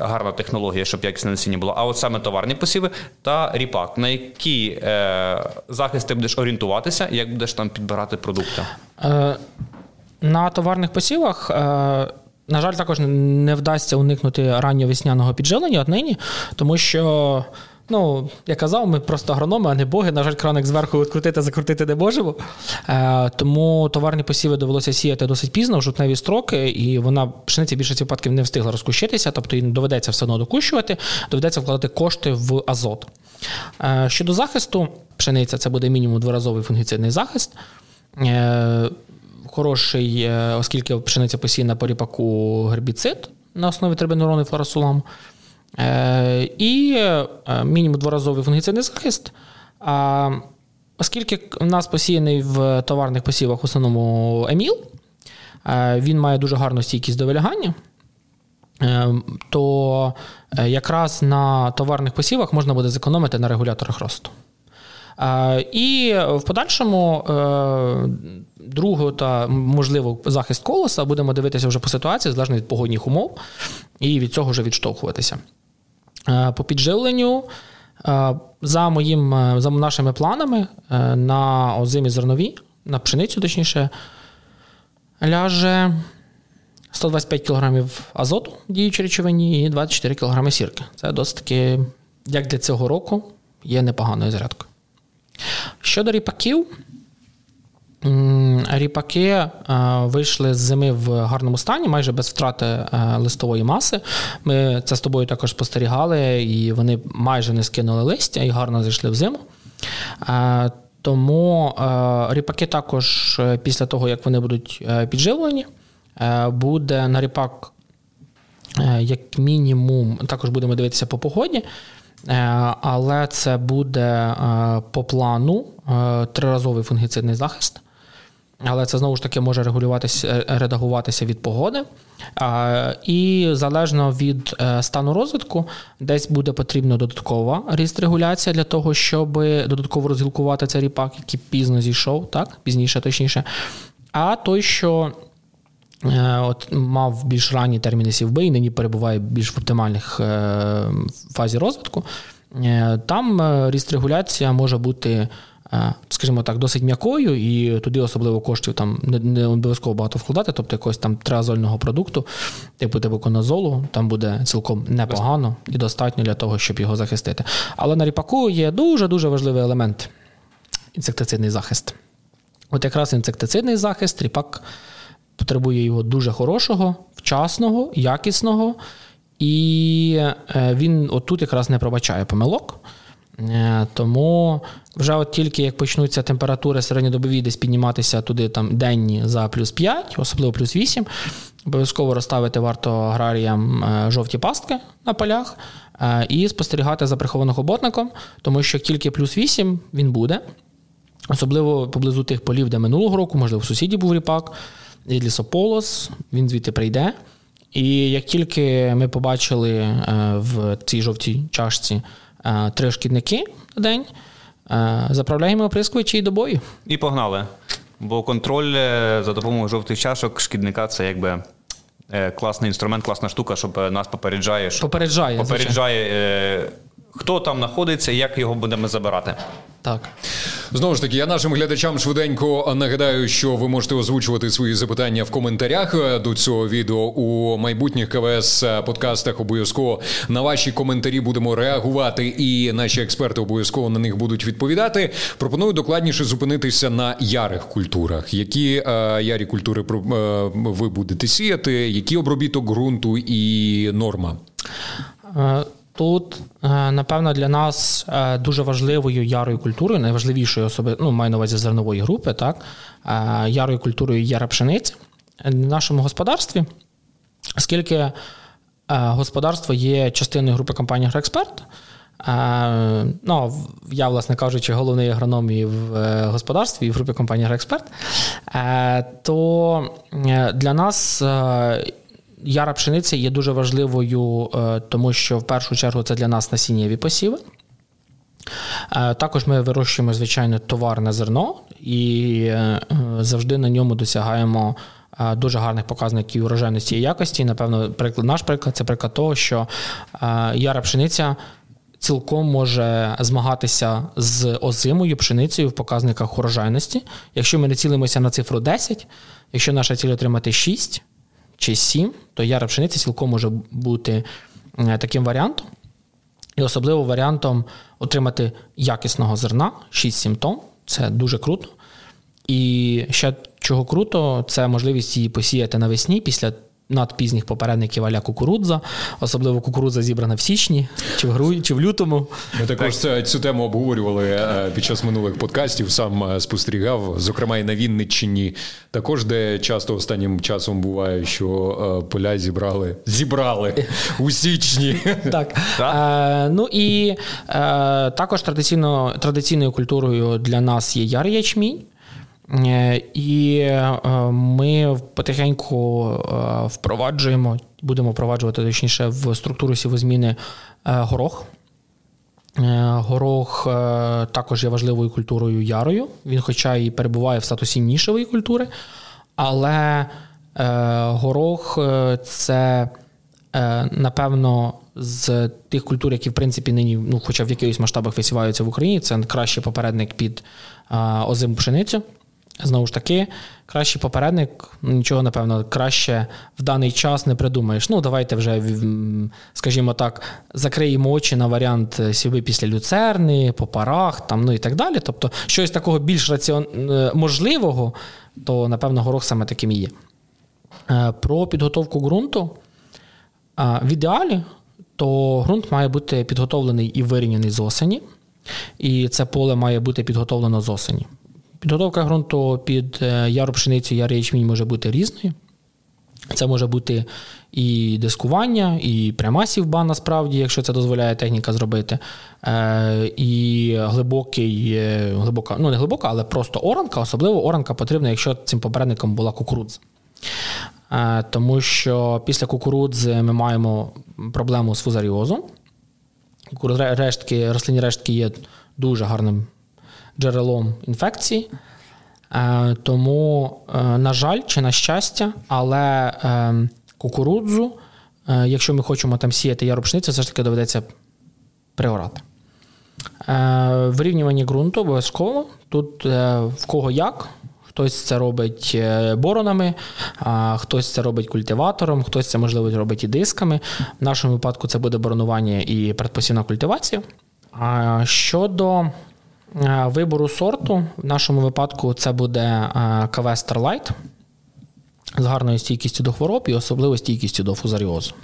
гарна технологія, щоб якісне насіння було. А от саме товарні посіви та ріпак, на який е, захист ти будеш орієнтуватися, як будеш там підбирати продукти? Е, на товарних посівах. Е, на жаль, також не вдасться уникнути ранньовесняного піджилення однині, тому що, ну, я казав, ми просто агрономи, а не боги. На жаль, краник зверху відкрутити, закрутити не можемо. Е, тому товарні посіви довелося сіяти досить пізно, в жовтневі строки, і вона пшениця більшості випадків не встигла розкущитися, тобто їй доведеться все одно докущувати, доведеться вкладати кошти в азот. Е, щодо захисту, пшениця це буде мінімум дворазовий фунгіцидний захист. Е, хороший, е, оскільки пшениця посіяна по ріпаку гербіцид на основі трибенурону і флорасуламу. І мінімум дворазовий фунгіцидний захист. Оскільки в нас посіяний в товарних посівах в основному еміл, він має дуже гарну стійкість до вилягання. То якраз на товарних посівах можна буде зекономити на регуляторах росту. І в подальшому е, другу та можливо захист колоса будемо дивитися вже по ситуації, залежно від погодних умов, і від цього вже відштовхуватися. Е, по підживленню. Е, за моїм, за нашими планами на озимі зернові, на пшеницю, точніше, ляже 125 кг азоту діючої речовині і 24 кг сірки. Це досить таки, як для цього року, є непоганою зарядкою. Щодо ріпаків, ріпаки е, вийшли з зими в гарному стані, майже без втрати е, листової маси. Ми це з тобою також спостерігали, і вони майже не скинули листя і гарно зайшли в зиму. Е, тому ріпаки також після того, як вони будуть підживлені, буде на ріпак, як мінімум, також будемо дивитися по погоді. Е, але це буде е, по плану е, триразовий фунгіцидний захист. Але це знову ж таки може регулюватися, редагуватися від погоди. І залежно від стану розвитку, десь буде потрібна додаткова ріст-регуляція для того, щоб додатково розгілкувати цей ріпак, який пізно зійшов, так, пізніше, точніше. А той, що от Мав більш ранні терміни сівби і нині перебуває більш в оптимальних е, фазі розвитку. Е, там ріст регуляція може бути, скажімо так, досить м'якою, і туди особливо коштів там не, обов'язково багато вкладати, тобто якогось там триазольного продукту, типу тибуконазолу, там буде цілком непогано і достатньо для того, щоб його захистити. Але на ріпаку є дуже-дуже важливий елемент інсектицидний захист. От якраз інсектицидний захист, ріпак потребує його дуже хорошого, вчасного, якісного, і е, він отут якраз не пробачає помилок. Е, тому вже от тільки як почнуться температури середньодобові десь підніматися туди там денні за плюс 5, особливо плюс 8, обов'язково розставити варто аграріям е, жовті пастки на полях і спостерігати за прихованим хоботником, тому що тільки плюс 8 він буде, особливо поблизу тих полів, де минулого року, можливо, в сусіді був ріпак, і лісополос, він звідти прийде. І як тільки ми побачили в цій жовтій чашці Е, три шкідники на день, е, заправляємо оприскувачі і до бою. І погнали. Бо контроль е, за допомогою жовтих чашок шкідника це якби. Класний інструмент, класна штука, щоб нас попереджає. Попереджає. Попереджає, хто там знаходиться як його будемо забирати. Так. Знову ж таки, я нашим глядачам швиденько нагадаю, що ви можете озвучувати свої запитання в коментарях до цього відео у майбутніх КВС подкастах. Обов'язково на ваші коментарі будемо реагувати, і наші експерти обов'язково на них будуть відповідати. Пропоную докладніше зупинитися на ярих культурах. Які е, ярі культури е, ви будете сіяти? Який обробіток ґрунту і норма? Тут, е, напевно, для нас е, дуже важливою ярою культурою, найважливішою особи, ну, маю на увазі зернової групи, так, е, ярою культурою є рапшениця в нашому господарстві, оскільки господарство є частиною групи компанії «Агроексперт», Ну, я, власне кажучи, головний агроном і в господарстві і в групі компанії «Агроексперт», то для нас Яра пшениця є дуже важливою, е, тому що в першу чергу це для нас насіннєві посіви. Е, також ми вирощуємо, звичайно, товарне зерно і е, завжди на ньому досягаємо дуже гарних показників урожайності і якості. Напевно, приклад, наш приклад це приклад того, що яра пшениця цілком може змагатися з озимою пшеницею в показниках урожайності. Якщо ми не цілимося на цифру 10, якщо наша ціль отримати 6, чи 7, то яра пшениці цілком може бути таким варіантом. І особливо варіантом отримати якісного зерна 6-7 тонн. Це дуже круто. І ще чого круто, це можливість її посіяти навесні після надпізніх попередників аля кукурудза, особливо кукурудза зібрана в січні, чи в гру... чи в лютому. Ми також так. цю тему обговорювали е, під час минулих подкастів. Сам е, спостерігав, зокрема і на Вінниччині, також де часто останнім часом буває, що е, поля зібрали зібрали у січні. [laughs] Так. Е, Ну і е, також традиційно, традиційною культурою для нас є яр ячмінь. Е, і е, ми потихеньку е, впроваджуємо, будемо впроваджувати точніше в структуру сівозміни горох. Горох також є важливою культурою ярою. Він, хоча і перебуває в статусі нішевої культури, але горох це, напевно, з тих культур, які в принципі нині, ну, хоча в якихось масштабах висіваються в Україні, це кращий попередник під озиму пшеницю. Знову ж таки, кращий попередник, ну, нічого, напевно, краще в даний час не придумаєш. Ну, давайте вже, скажімо так, закриємо очі на варіант сіви після люцерни, по парах, там, ну і так далі. Тобто, щось такого більш раціон... Е, можливого, то, напевно, горох саме таким і є. Е, про підготовку ґрунту. В ідеалі, то ґрунт має бути підготовлений і вирівняний з осені, і це поле має бути підготовлено з осені. Підготовка ґрунту під е, яру пшеницю, яр ячмінь може бути різною. Це може бути і дискування, і пряма сівба, насправді, якщо це дозволяє техніка зробити. Е, і глибокий, е, глибока, ну не глибока, але просто оранка. Особливо оранка потрібна, якщо цим попередником була кукурудза. Тому що після кукурудзи ми маємо проблему з фузаріозом. Рештки, Рослинні рештки є дуже гарним джерелом інфекції. Е, тому, е, на жаль, чи на щастя, але е, кукурудзу, якщо ми хочемо там сіяти яропшницю, все ж таки доведеться приорати. Вирівнювання ґрунту обов'язково. Тут в кого як. Хтось це робить боронами, хтось це робить культиватором, хтось це, можливо, робить і дисками. В нашому випадку це буде боронування і предпосівна культивація. Щодо вибору сорту в нашому випадку це буде е, КВ Starlight з гарною стійкістю до хвороб і особливо стійкістю до фузаріозу.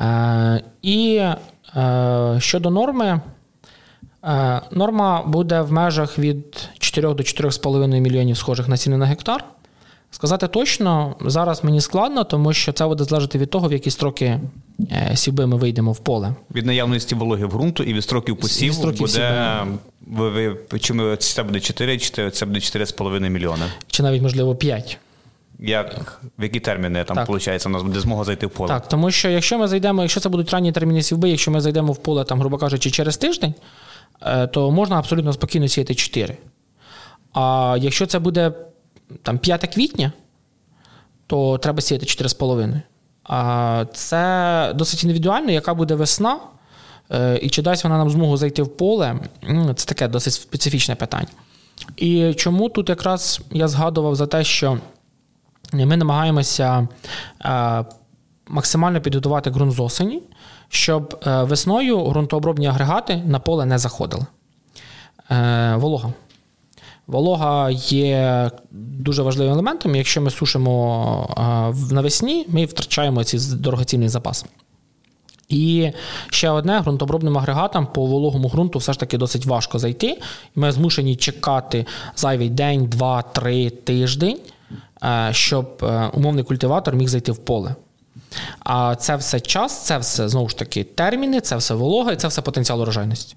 Е, і щодо норми, Е, норма буде в межах від 4 до 4,5 мільйонів схожих насіння на гектар. Сказати точно, зараз мені складно, тому що це буде залежати від того, в які строки е, сівби ми вийдемо в поле. Від наявності вологи в ґрунту і від строків посіву строків буде. Ви, ви, чому це буде 4, чи це буде 4,5 мільйони? Чи навіть, можливо, 5. Як, в які терміни там, Так. виходить, у нас буде змога зайти в поле? Так, тому що якщо ми зайдемо, якщо це будуть ранні терміни сівби, якщо ми зайдемо в поле, там, грубо кажучи, через тиждень, е, то можна абсолютно спокійно сіяти 4. А якщо це буде там 5 квітня, то треба сіяти 4,5. А це досить індивідуально, яка буде весна, е, і чи дасть вона нам змогу зайти в поле, це таке досить специфічне питання. І чому тут якраз я згадував за те, що ми намагаємося е, максимально підготувати ґрунт з осені, щоб е, весною ґрунтообробні агрегати на поле не заходили. Волога. Волога є дуже важливим елементом. Якщо ми сушимо навесні, ми втрачаємо ці дорогоцінний запас. І ще одне ґрунтообробним агрегатам по вологому ґрунту все ж таки досить важко зайти. Ми змушені чекати зайвий день, два, три тиждень, е, щоб е, умовний культиватор міг зайти в поле. А це все час, це все знову ж таки терміни, це все волога і це все потенціал урожайності.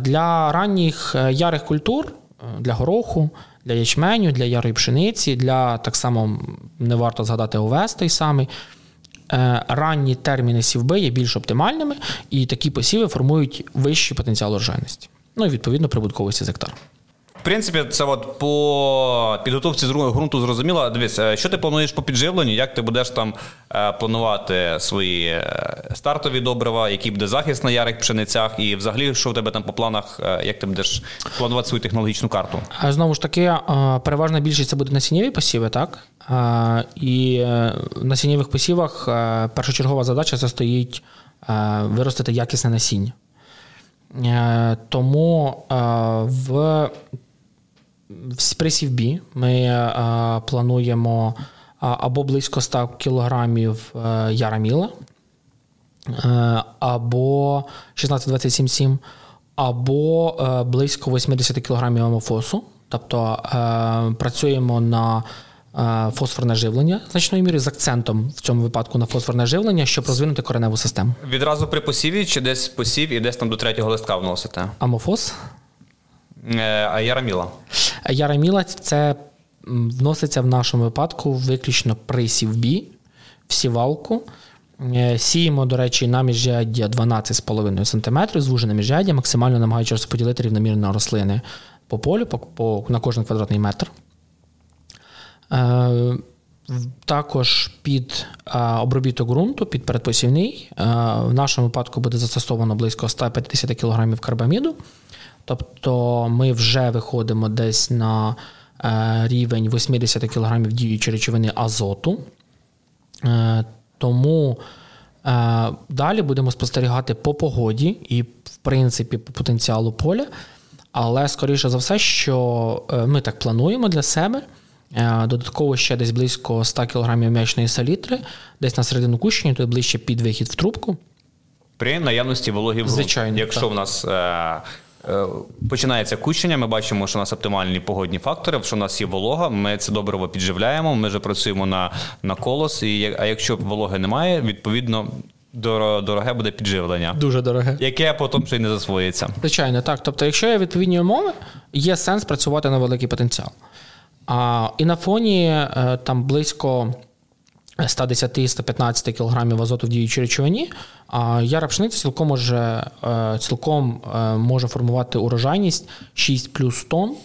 Для ранніх е, ярих культур, для гороху, для ячменю, для ярої пшениці, для так само не варто згадати овес той самий. е, Ранні терміни сівби є більш оптимальними, і такі посіви формують вищий потенціал урожайності. Ну і відповідно прибутковості з гектара. Принципі, це от по підготовці зру- ґрунту зрозуміло. Дивись, е, що ти плануєш по підживленню, як ти будеш там е, планувати свої е, стартові добрива, який буде захист на ярих пшеницях, і взагалі, що в тебе там по планах, як ти будеш планувати свою технологічну карту? Знову ж таки, переважна більшість це буде насіннєві посіви, так? І в насіннєвих посівах першочергова задача це виростити якісне насіння. Тому в, в при сівбі ми е, плануємо а, або близько 100 кілограмів е, яраміла, е, або 16-27-7, або е, близько 80 кг амофосу. Тобто е, працюємо на е, фосфорне живлення значною мірою з акцентом в цьому випадку на фосфорне живлення, щоб розвинути кореневу систему. Відразу при посіві, чи десь посів і десь там до третього листка вносите? Амофос, Е, А яраміла? яраміла це вноситься в нашому випадку виключно при сівбі, в сівалку. Е, Сіємо, до речі, на міжряддя 12,5 см, звужене міжряддя, максимально намагаючись розподілити рівномірно рослини по полю, по, по, на кожен квадратний метр. Е, Також під е, обробіток ґрунту, під передпосівний, е, в нашому випадку буде застосовано близько 150 кг карбаміду. Тобто ми вже виходимо десь на е, рівень 80 кг діючої речовини азоту. Е, Тому е, далі будемо спостерігати по погоді і, в принципі, по потенціалу поля. Але, скоріше за все, що ми так плануємо для себе. Додатково ще десь близько 100 кг м'ячної салітри, десь на середину кущення, то ближче під вихід в трубку. При наявності вологи в. Звичайно, Якщо так. в нас починається кущення, ми бачимо, що у нас оптимальні погодні фактори, що у нас є волога, ми це добриво підживляємо, ми вже працюємо на, на колос. І, а якщо вологи немає, відповідно дороге буде підживлення, Дуже дороге. яке потім ще й не засвоїться. Звичайно, так. Тобто, якщо є відповідні умови, є сенс працювати на великий потенціал. А, і на фоні е, там близько 110-115 кг азоту в діючій речовині, а яра пшениця цілком може, е, цілком е, може формувати урожайність 6 плюс тонн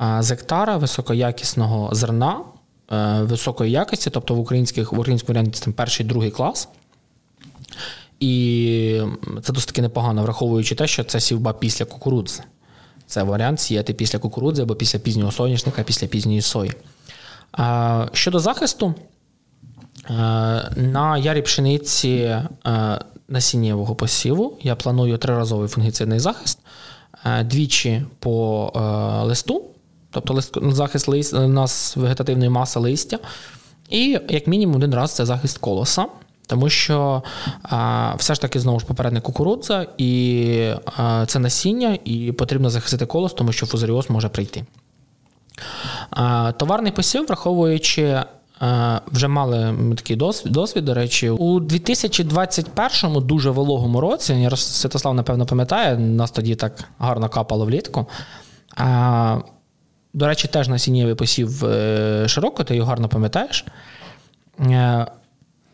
е, з гектара високоякісного зерна, високої якості, тобто в українських в українському варіанті там перший другий клас. І це досить таки непогано, враховуючи те, що це сівба після кукурудзи. Це варіант сіяти після кукурудзи або після пізнього соняшника, після пізньої сої. Щодо захисту, на ярі пшениці е, насіннєвого посіву я планую триразовий фунгіцидний захист, е, двічі по е, листу, тобто захист лист, у нас вегетативної маси листя, і як мінімум один раз це захист колоса. Тому що все ж таки знову ж попередник кукурудза, і це насіння, і потрібно захистити колос, тому що фузаріоз може прийти. Товарний посів, враховуючи. Вже мали такий досвід, досвід, до речі, у 2021 дуже вологому році, Святослав, напевно, пам'ятає, нас тоді так гарно капало влітку. До речі, теж насіннєвий посів е, широко, ти його гарно пам'ятаєш. Е,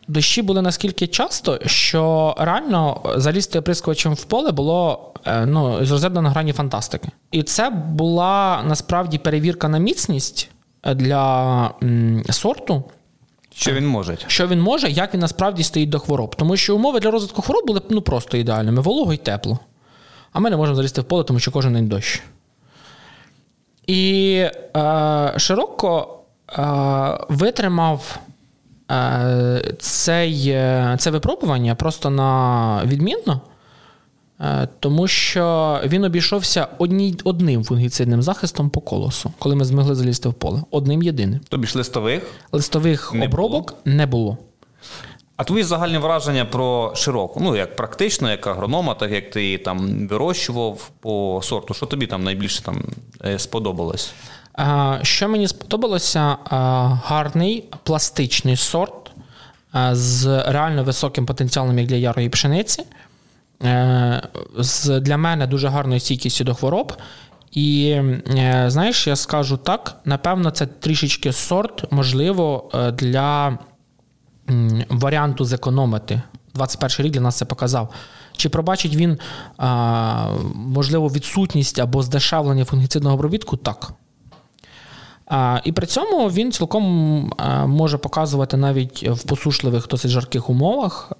дощі були наскільки часто, що реально залізти оприскувачем в поле було е, ну, з розряду на грані фантастики. І це була насправді перевірка на міцність для сорту. Що він може? Що він може, як він насправді стоїть до хвороб. Тому що умови для розвитку хвороб були ну, просто ідеальними: волого і тепло. А ми не можемо залізти в поле, тому що кожен день дощ. І е, широко е, витримав е, цей, е, це випробування просто на відмінно, тому що він обійшовся одні, одним фунгіцидним захистом по колосу, коли ми змогли залізти в поле. Одним єдиним. Тобі ж листових? Листових не обробок було. не було. А твої загальні враження про широку, ну як практично, як агронома, так як ти її там вирощував по сорту, що тобі там найбільше там е, сподобалось? Що мені сподобалося, гарний пластичний сорт з реально високим потенціалом як для ярої пшениці, е, з для мене дуже гарною стійкістю до хвороб. І е, знаєш, я скажу так: напевно, це трішечки сорт, можливо, для варіанту зекономити. 21 рік для нас це показав. Чи пробачить він, можливо, відсутність або здешевлення фунгіцидного обробітку? Так. І при цьому він цілком може показувати навіть в посушливих, досить жарких умовах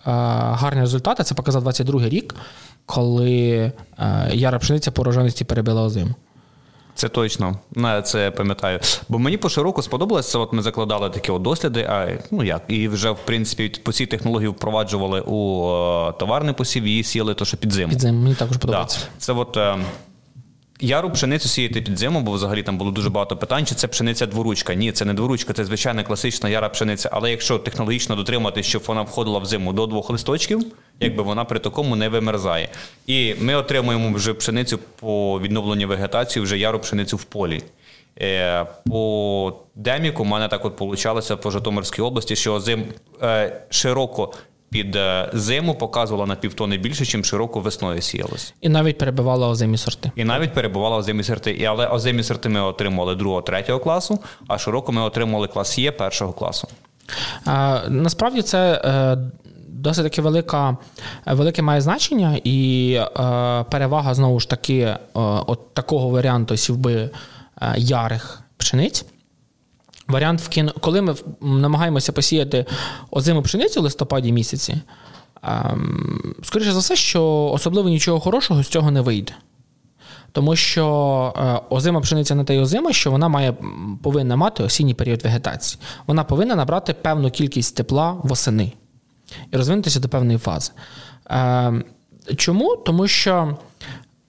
гарні результати. Це показав 22 рік, коли яра пшениця по роженості перебила озиму. Це точно, це пам'ятаю. Бо мені по широку сподобалось це. От ми закладали такі от досліди. А ну як і вже в принципі по цій технології впроваджували у е, товарний посів і сіли то, що під зиму. Під зиму, мені також подобається. Да. Це от е, Яру пшеницю сіяти під зиму, бо взагалі там було дуже багато питань, чи це пшениця дворучка. Ні, це не дворучка, це звичайна класична яра пшениця. Але якщо технологічно дотримати, щоб вона входила в зиму до двох листочків, якби вона при такому не вимерзає. І ми отримуємо вже пшеницю по відновленню вегетації, вже яру пшеницю в полі. Е, по деміку в мене так от вийшло по Житомирській області, що зим е, широко під е, зиму показувала на півтони більше, ніж широко весною сіялось. І навіть перебивала озимі сорти. І навіть перебувала озимі сорти. І Але озимі сорти ми отримали другого, третього класу, а широко ми отримали клас Є першого класу. А, Насправді це. Е, досить таки велика, велике має значення, і е, перевага знову ж таки е, от такого варіанту сівби е, ярих пшениць. Варіант в кіно, коли ми намагаємося посіяти озиму пшеницю в листопаді місяці, ем, скоріше за все, що особливо нічого хорошого з цього не вийде. Тому що е, озима пшениця не та й озима, що вона має, повинна мати осінній період вегетації. Вона повинна набрати певну кількість тепла восени і розвинутися до певної фази. Ем, чому? Тому що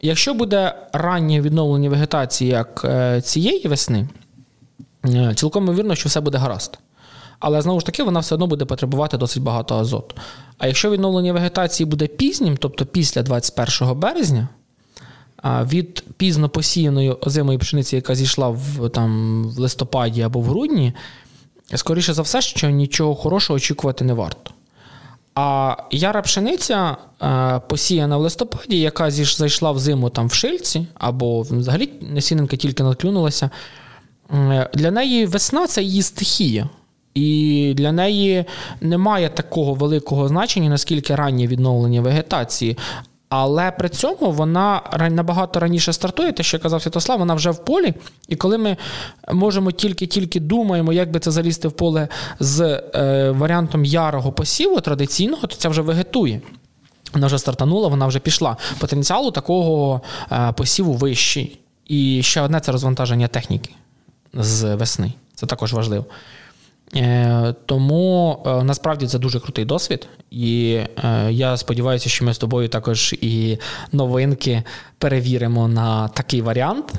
якщо буде раннє відновлення вегетації як е, цієї весни, цілком ймовірно, що все буде гаразд. Але знову ж таки, вона все одно буде потребувати досить багато азоту. А якщо відновлення вегетації буде пізнім, тобто після 21 березня, від пізно посіяної озимої пшениці, яка зійшла в там, в листопаді або в грудні, скоріше за все, що нічого хорошого очікувати не варто. А яра пшениця е, посіяна в листопаді, яка зайшла в зиму там в шильці, або взагалі насінинка тільки надклюнулася, для неї весна це її стихія. І для неї немає такого великого значення, наскільки раннє відновлення вегетації. Але при цьому вона набагато раніше стартує, те, що казав Святослав, вона вже в полі. І коли ми можемо тільки-тільки думаємо, як би це залізти в поле з е, варіантом ярого посіву традиційного, то це вже вегетує. Вона вже стартанула, вона вже пішла. Потенціал у такого е, посіву вищий. І ще одне це розвантаження техніки з весни. Це також важливо. Е, тому е, насправді це дуже крутий досвід, і е, я сподіваюся, що ми з тобою також і новинки перевіримо на такий варіант.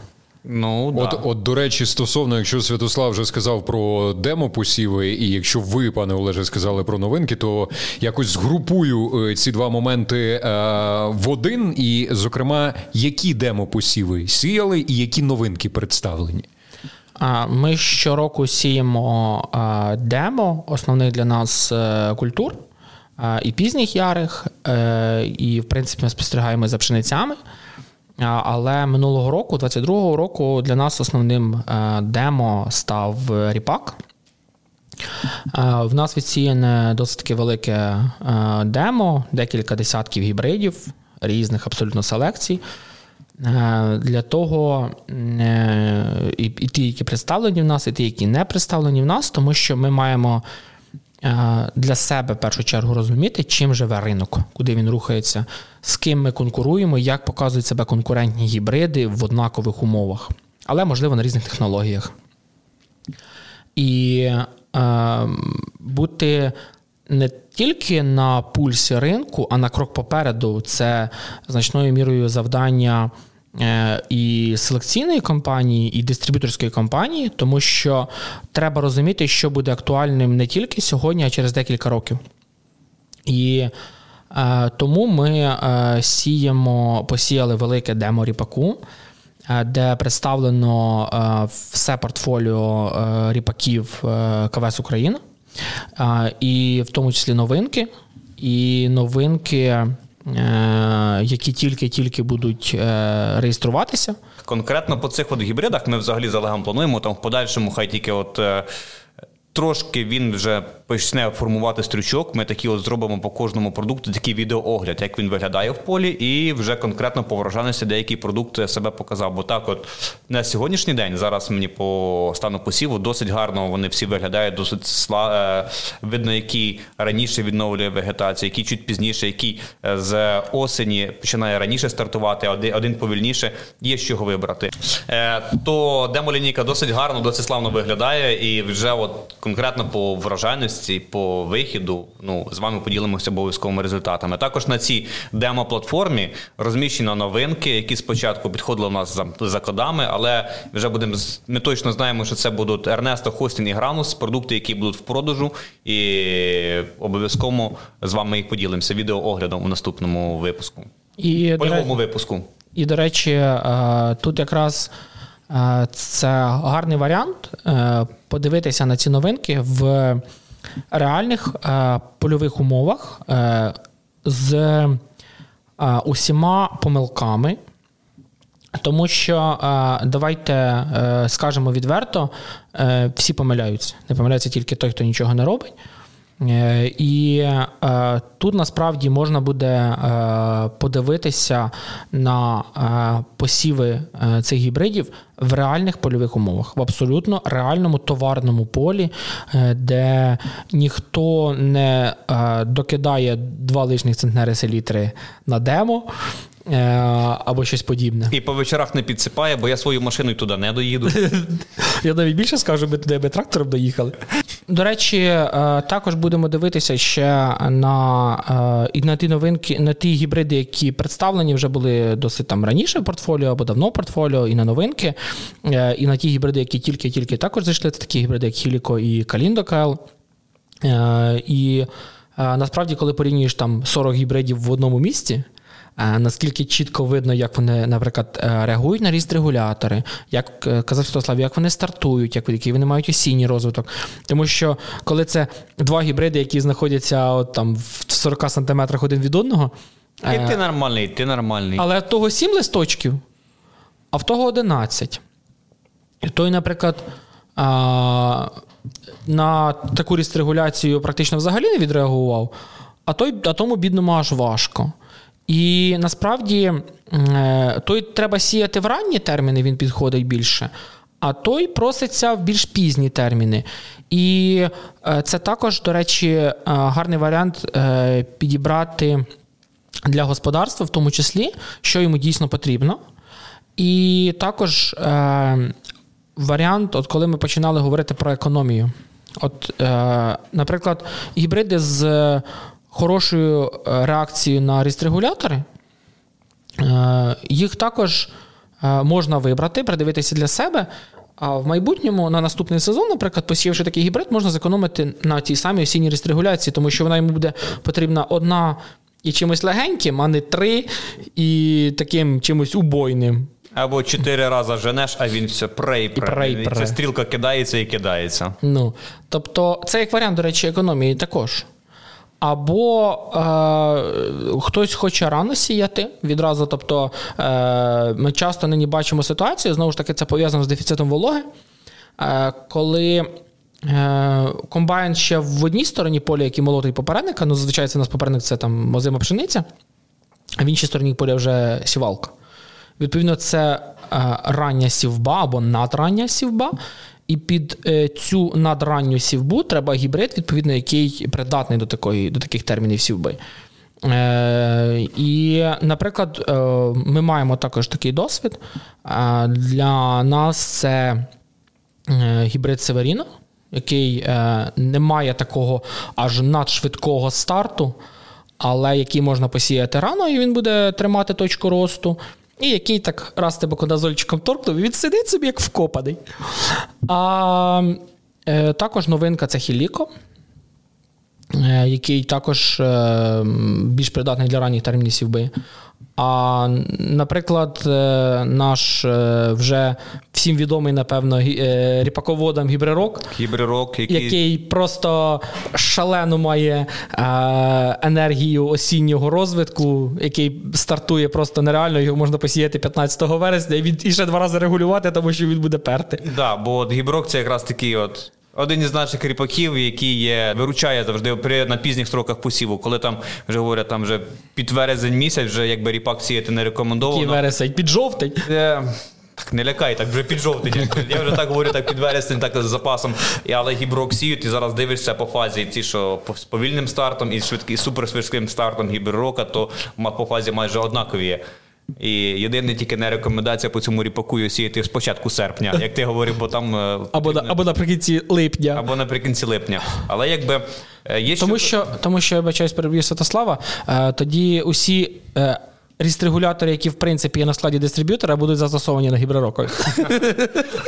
Ну, От, да. от, до речі, стосовно, якщо Святослав вже сказав про демо-посіви, і якщо ви, пане Олеже, сказали про новинки, то якось згрупую ці два моменти е, в один. І, зокрема, які демо-посіви сіяли і які новинки представлені. Ми щороку сіємо демо основних для нас е, культур і пізніх ярих, і, в принципі, ми спостерігаємо за пшеницями. Але минулого року, 22-го року, для нас основним е, демо став ріпак. Е, в нас відсіяне досить таки велике е, демо, декілька десятків гібридів різних абсолютно селекцій. Для того і, і ті, які представлені в нас, і ті, які не представлені в нас, тому що ми маємо для себе в першу чергу розуміти, чим живе ринок, куди він рухається, з ким ми конкуруємо, як показують себе конкурентні гібриди в однакових умовах, але можливо на різних технологіях. І е, бути не тільки на пульсі ринку, а на крок попереду це значною мірою завдання. Е, і селекційної компанії, і дистриб'юторської компанії, тому що треба розуміти, що буде актуальним не тільки сьогодні, а через декілька років. І е, тому ми е, сіємо, посіяли велике демо ріпаку, де представлено все портфоліо ріпаків КВС Україна, і в тому числі новинки. І новинки Е, які тільки-тільки будуть е, реєструватися. Конкретно по цих от гібридах ми взагалі з Олегом плануємо там в подальшому, хай тільки от е, трошки він вже почне формувати стрючок. Ми такі от зробимо по кожному продукту такий відеоогляд, як він виглядає в полі, і вже конкретно по врожайності деякий продукт себе показав. Бо так, от на сьогоднішній день, зараз мені по стану посіву досить гарно вони всі виглядають, досить сла... Е, видно, який раніше відновлює вегетацію, який чуть пізніше, який е, з осені починає раніше стартувати, один повільніше. Є з чого вибрати. Е, то демолінійка досить гарно, досить славно виглядає, і вже от конкретно по вражайності, по вихіду, ну з вами поділимося обов'язковими результатами. Також на цій демо-платформі розміщено новинки, які спочатку підходили у нас за, за кодами, але вже будемо ми точно знаємо, що це будуть Ернесто, Хостін і Гранус, продукти, які будуть в продажу, і обов'язково з вами їх поділимося відеооглядом у наступному випуску. І, Польовому випуску. І, до речі, е, тут якраз Е, це гарний варіант е, подивитися на ці новинки в реальних е, польових умовах з усіма помилками. Тому що давайте скажемо відверто, всі помиляються. Не помиляється тільки той, хто нічого не робить. Е, і е, тут насправді можна буде е, подивитися на посіви цих гібридів в реальних польових умовах, в абсолютно реальному товарному полі, де ніхто не докидає два лишніх центнери селітри на демо. Або щось подібне. І по вечорах не підсипає, бо я свою машину туди не доїду. [laughs] Я навіть більше скажу, ми туди би трактором доїхали. До речі, е, також будемо дивитися ще на е, і на ті новинки, на ті гібриди, які представлені вже були досить там раніше в портфоліо або давно в портфоліо, і на новинки, і на ті гібриди, які тільки-тільки також зайшли. Це такі гібриди, як Хіліко і Каліндо КЛ. І насправді, коли порівнюєш там 40 гібридів в одному місці. Наскільки чітко видно, як вони, наприклад, е, реагують на ріст регулятори, як е, казав Святослав, як вони стартують, як який вони мають осінній розвиток. Тому що коли це два гібриди, які знаходяться от, там в 40 сантиметрах один від одного. І ти е, нормальний, ти нормальний. Але в того 7 листочків, а в того 11. І той, наприклад, на таку регуляцію практично взагалі не відреагував, а той, а тому бідному аж важко. І насправді е, той треба сіяти в ранні терміни, він підходить більше, а той проситься в більш пізні терміни. І е, це також, до речі, е, гарний варіант підібрати для господарства, в тому числі, що йому дійсно потрібно. І також варіант, от коли ми починали говорити про економію. От, Наприклад, гібриди з хорошою е, реакцією на рістрегулятори, е, їх також е, можна вибрати, придивитися для себе. А в майбутньому на наступний сезон, наприклад, посіявши такий гібрид, можна зекономити на тій самій осінній рестрегуляції, тому що вона йому буде потрібна одна і чимось легеньким, а не три і таким чимось убойним. Або чотири рази женеш, а він все пре і пре. і І. Ця стрілка кидається і кидається. Ну, тобто, це як варіант, до речі, економії також. Або е, хтось хоче рано сіяти відразу. Тобто е, ми часто нині бачимо ситуацію, знову ж таки, це пов'язано з дефіцитом вологи, е, коли е, комбайн ще в одній стороні поля, який молотий попередника, ну зазвичай це у нас попередник це там озима пшениця, а в іншій стороні поля вже сівалка. Відповідно, це е, рання сівба або надрання сівба. І під е, цю надранню сівбу треба гібрид, відповідно, який придатний до такої, до таких термінів сівби. Е, і, наприклад, е, ми маємо також такий досвід. Е, для нас це е, гібрид Северіно, який е, не має такого аж надшвидкого старту, але який можна посіяти рано, і він буде тримати точку росту. І який так раз тебе кодазольчиком торкнув, він сидить собі як вкопаний. А е, також новинка це Хіліко, який також е, більш придатний для ранніх термінів сівби. А, наприклад, е, наш е, вже всім відомий, напевно, е, ріпаководам гібрерок, Гібрирок, який, який просто шалено має е, енергію осіннього розвитку, який стартує просто нереально, його можна посіяти 15 вересня і, він, і ще два рази регулювати, тому що він буде перти. Да, бо от гіброк це якраз такий от. Один із наших ріпаків, який є, виручає завжди при на пізніх строках посіву, коли там вже говорять, там вже під вересень місяць, вже якби ріпак сіяти не рекомендовано. вересень під жовтень. Е, Так, не лякай, так вже під жовтень. Я вже так говорю, так під вересень, так з запасом. І, але гіброк сіють, і зараз дивишся по фазі ті, що з повільним стартом і швидким, супершвидким стартом гіброка, то по фазі майже однакові є. І єдине тільки не рекомендація по цьому ріпаку сіяти з початку серпня, як ти говорив, бо там е, Або, на- або наприкінці липня. або наприкінці липня. Але якби е, є Тому що- що, тому що я бачаюсь переб'ю Святослава, е, тоді усі рістрегулятори, які в принципі є на складі дистриб'ютора, будуть застосовані на гібророкові.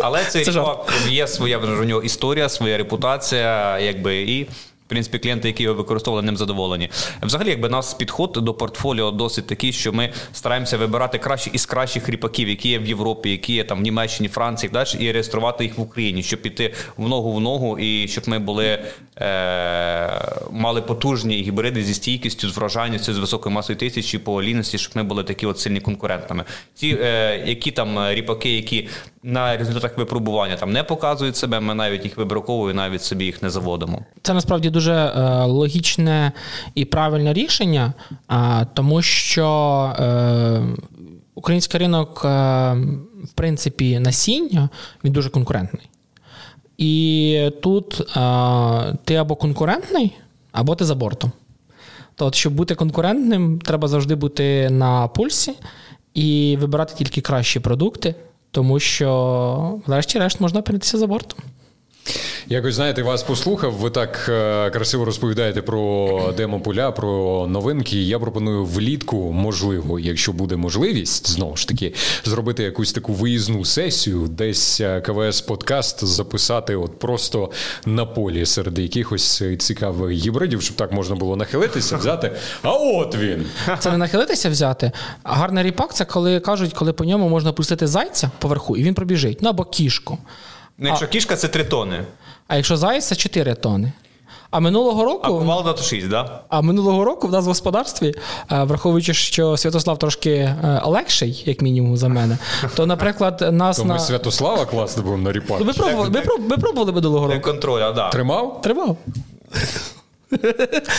Але цей Це ріпак є своя у нього історія, своя репутація, якби і. Принципі, клієнти, які його використовували, ним задоволені. Взагалі, якби нас підход до портфоліо досить такий, що ми стараємося вибирати кращі із кращих ріпаків, які є в Європі, які є там в Німеччині, Франції, далі, і реєструвати їх в Україні, щоб піти в ногу в ногу, і щоб ми були е- мали потужні гібриди зі стійкістю, з врожайністю, з високою масою тисячі по олійності, щоб ми були такі от сильні конкурентами. Ті, е- які там е, ріпаки, які на результатах випробування там не показують себе, ми навіть їх вибраковуємо, навіть собі їх не заводимо. Це насправді дуже е, логічне і правильне рішення, тому що е, український ринок, е, в принципі, насіння він дуже конкурентний. І тут ти або конкурентний, або ти за бортом. То, от, щоб бути конкурентним, треба завжди бути на пульсі і вибирати тільки кращі продукти, тому що, врешті-решт, можна опинитися за бортом. Якось знаєте, вас послухав. Ви так е, красиво розповідаєте про демо-поля, про новинки. Я пропоную влітку, можливо, якщо буде можливість, знову ж таки, зробити якусь таку виїзну сесію, десь е, КВС подкаст записати, от просто на полі серед якихось цікавих гібридів, щоб так можна було нахилитися, взяти. А от він. Це не нахилитися взяти. А гарний ріпак це коли кажуть, коли по ньому можна пустити зайця поверху, і він пробіжить. Ну або кішку. Ну, якщо кішка, це 3 тони. А якщо заяць, це 4 тони. А минулого А року, кувалда то 6, да? а минулого року в нас в господарстві, е, враховуючи, що Святослав трошки е, легший, як мінімум, за мене, то, наприклад, нас То ми на. Святослава класно будемо на ріпак. Ви пробували, ви ви пробували минулого року? контроль, а да. Тримав? Тривав.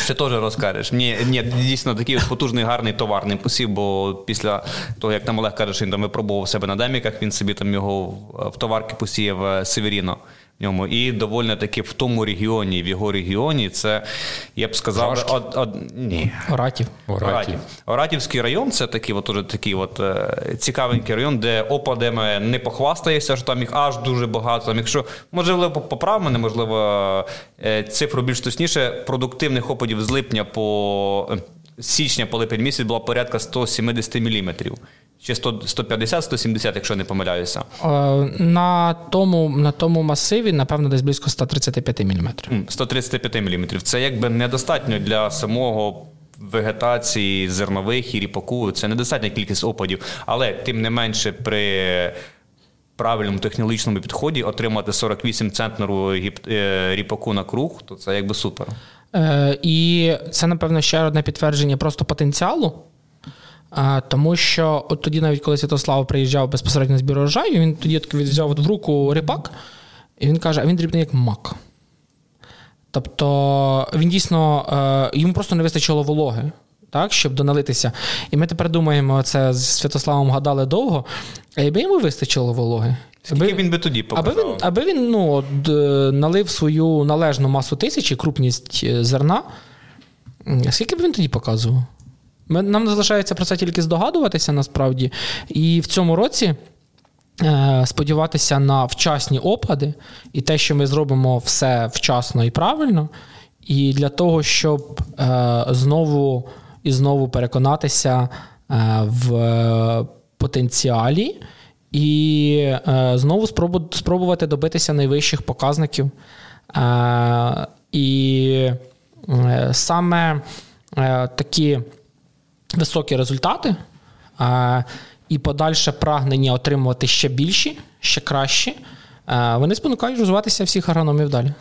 Ще теж розкажеш. Ні, ні, дійсно такий потужний гарний товарний посів, бо після того, як там Олег каже, що він там випробував себе на деміках, він собі там його в- в товарки посіяв е, Северіно. Ньому і доволі таки в тому регіоні, в його регіоні, це я б сказав, од, од, ні. Оратів. Оратів. Оратівський район це такий от, уже такий от, е, цікавенький район, де опадами не похвастаєшся, що там їх аж дуже багато. Там, якщо, можливо, поправ мене, можливо, е, цифру більш точніше, продуктивних опадів з липня по. Січня по липень місяць була порядка 170 мм. Чи 150-170, якщо не помиляюся. Е, на тому на тому масиві, напевно, десь близько 135 мм. 135 мм. Це якби недостатньо для самого вегетації зернових і ріпаку. Це недостатня кількість опадів. Але тим не менше, при правильному технологічному підході отримати 48 центнеру е, ріпаку на круг, то це якби супер. Е, І це, напевно, ще одне підтвердження просто потенціалу. Тому що от тоді, навіть коли Святослав приїжджав безпосередньо на збір урожаю, він тоді взяв в руку ріпак, і він каже: а він дрібний як мак. Тобто він дійсно е, йому просто не вистачило вологи, так, щоб доналитися. І ми тепер думаємо, це з Святославом гадали довго, а якби йому вистачило вологи. Скільки аби, він би тоді показав? Аби він аби він ну, налив свою належну масу тисячі, крупність е, зерна, скільки б він тоді показував? Нам залишається про це тільки здогадуватися насправді. І в цьому році е, сподіватися на вчасні опади і те, що ми зробимо все вчасно і правильно. І для того, щоб е, знову і знову переконатися е, в потенціалі. І знову спробувати добитися найвищих показників. І саме такі високі результати і подальше прагнення отримувати ще більші, ще кращі, вони спонукають розвиватися всіх агрономів далі.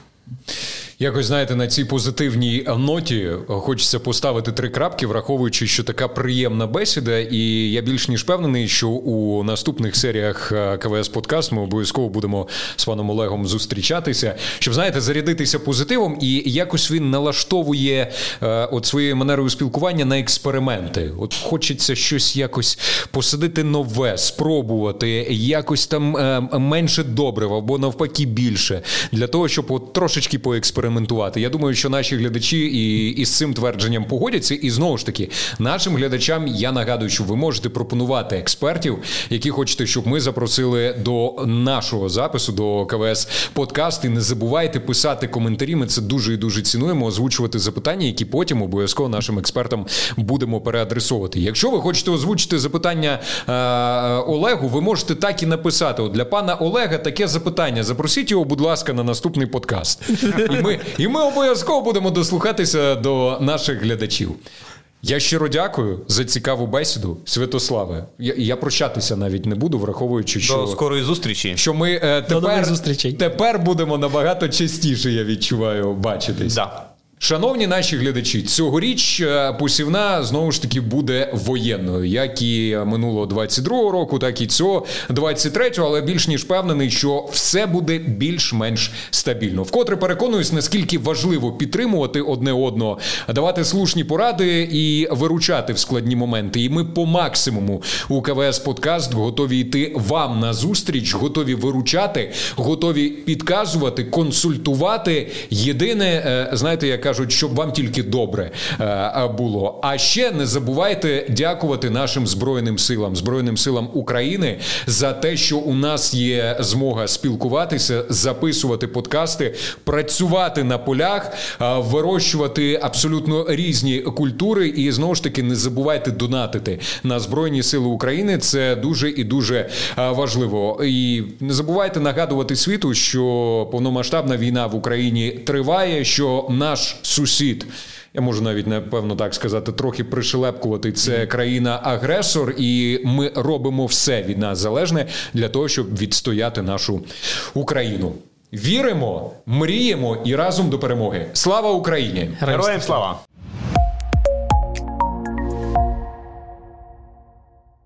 Якось знаєте, на цій позитивній ноті хочеться поставити три крапки, враховуючи, що така приємна бесіда, і я більш ніж впевнений, що у наступних серіях е, КВС Подкаст ми обов'язково будемо з паном Олегом зустрічатися, щоб знаєте, зарядитися позитивом, і якось він налаштовує е, от своєю манерою спілкування на експерименти. От хочеться щось якось посадити нове, спробувати, якось там е, менше добрива або навпаки більше для того, щоб от трошечки поекспериментувати. Я думаю, що наші глядачі і із цим твердженням погодяться. І знову ж таки, нашим глядачам я нагадую, що ви можете пропонувати експертів, які хочете, щоб ми запросили до нашого запису, до КВС подкаст. І не забувайте писати коментарі. Ми це дуже і дуже цінуємо, озвучувати запитання, які потім обов'язково нашим експертам будемо переадресовувати. Якщо ви хочете озвучити запитання е, Олегу, ви можете так і написати. От для пана Олега таке запитання. Запросіть його, будь ласка, на наступний подкаст. І ми і ми обов'язково будемо дослухатися до наших глядачів. Я щиро дякую за цікаву бесіду, Святославе. Я я прощатися навіть не буду, враховуючи, що До скорої зустрічі. Що ми е, тепер, тепер будемо набагато частіше, я відчуваю, бачитись. Да. Шановні наші глядачі, цьогоріч е, посівна знову ж таки буде воєнною, як і минулого 22-го року, так і цього 23-го, але більш ніж впевнений, що все буде більш-менш стабільно. Вкотре переконуюсь, наскільки важливо підтримувати одне одного, давати слушні поради і виручати в складні моменти. І ми по максимуму у КВС Подкаст готові йти вам на зустріч, готові виручати, готові підказувати, консультувати. Єдине, е, знаєте, яка кажуть, щоб вам тільки добре е, було. А ще не забувайте дякувати нашим збройним силам, збройним силам України за те, що у нас є змога спілкуватися, записувати подкасти, працювати на полях, е, вирощувати абсолютно різні культури. І знову ж таки не забувайте донатити на збройні сили України. Це дуже і дуже е, важливо. І не забувайте нагадувати світу, що повномасштабна війна в Україні триває, що наш сусід. Я можу навіть напевно так сказати, трохи пришелепкувати. Це країна-агресор, і ми робимо все від нас залежне для того, щоб відстояти нашу Україну. Віримо, мріємо і разом до перемоги. Слава Україні! Героям слава!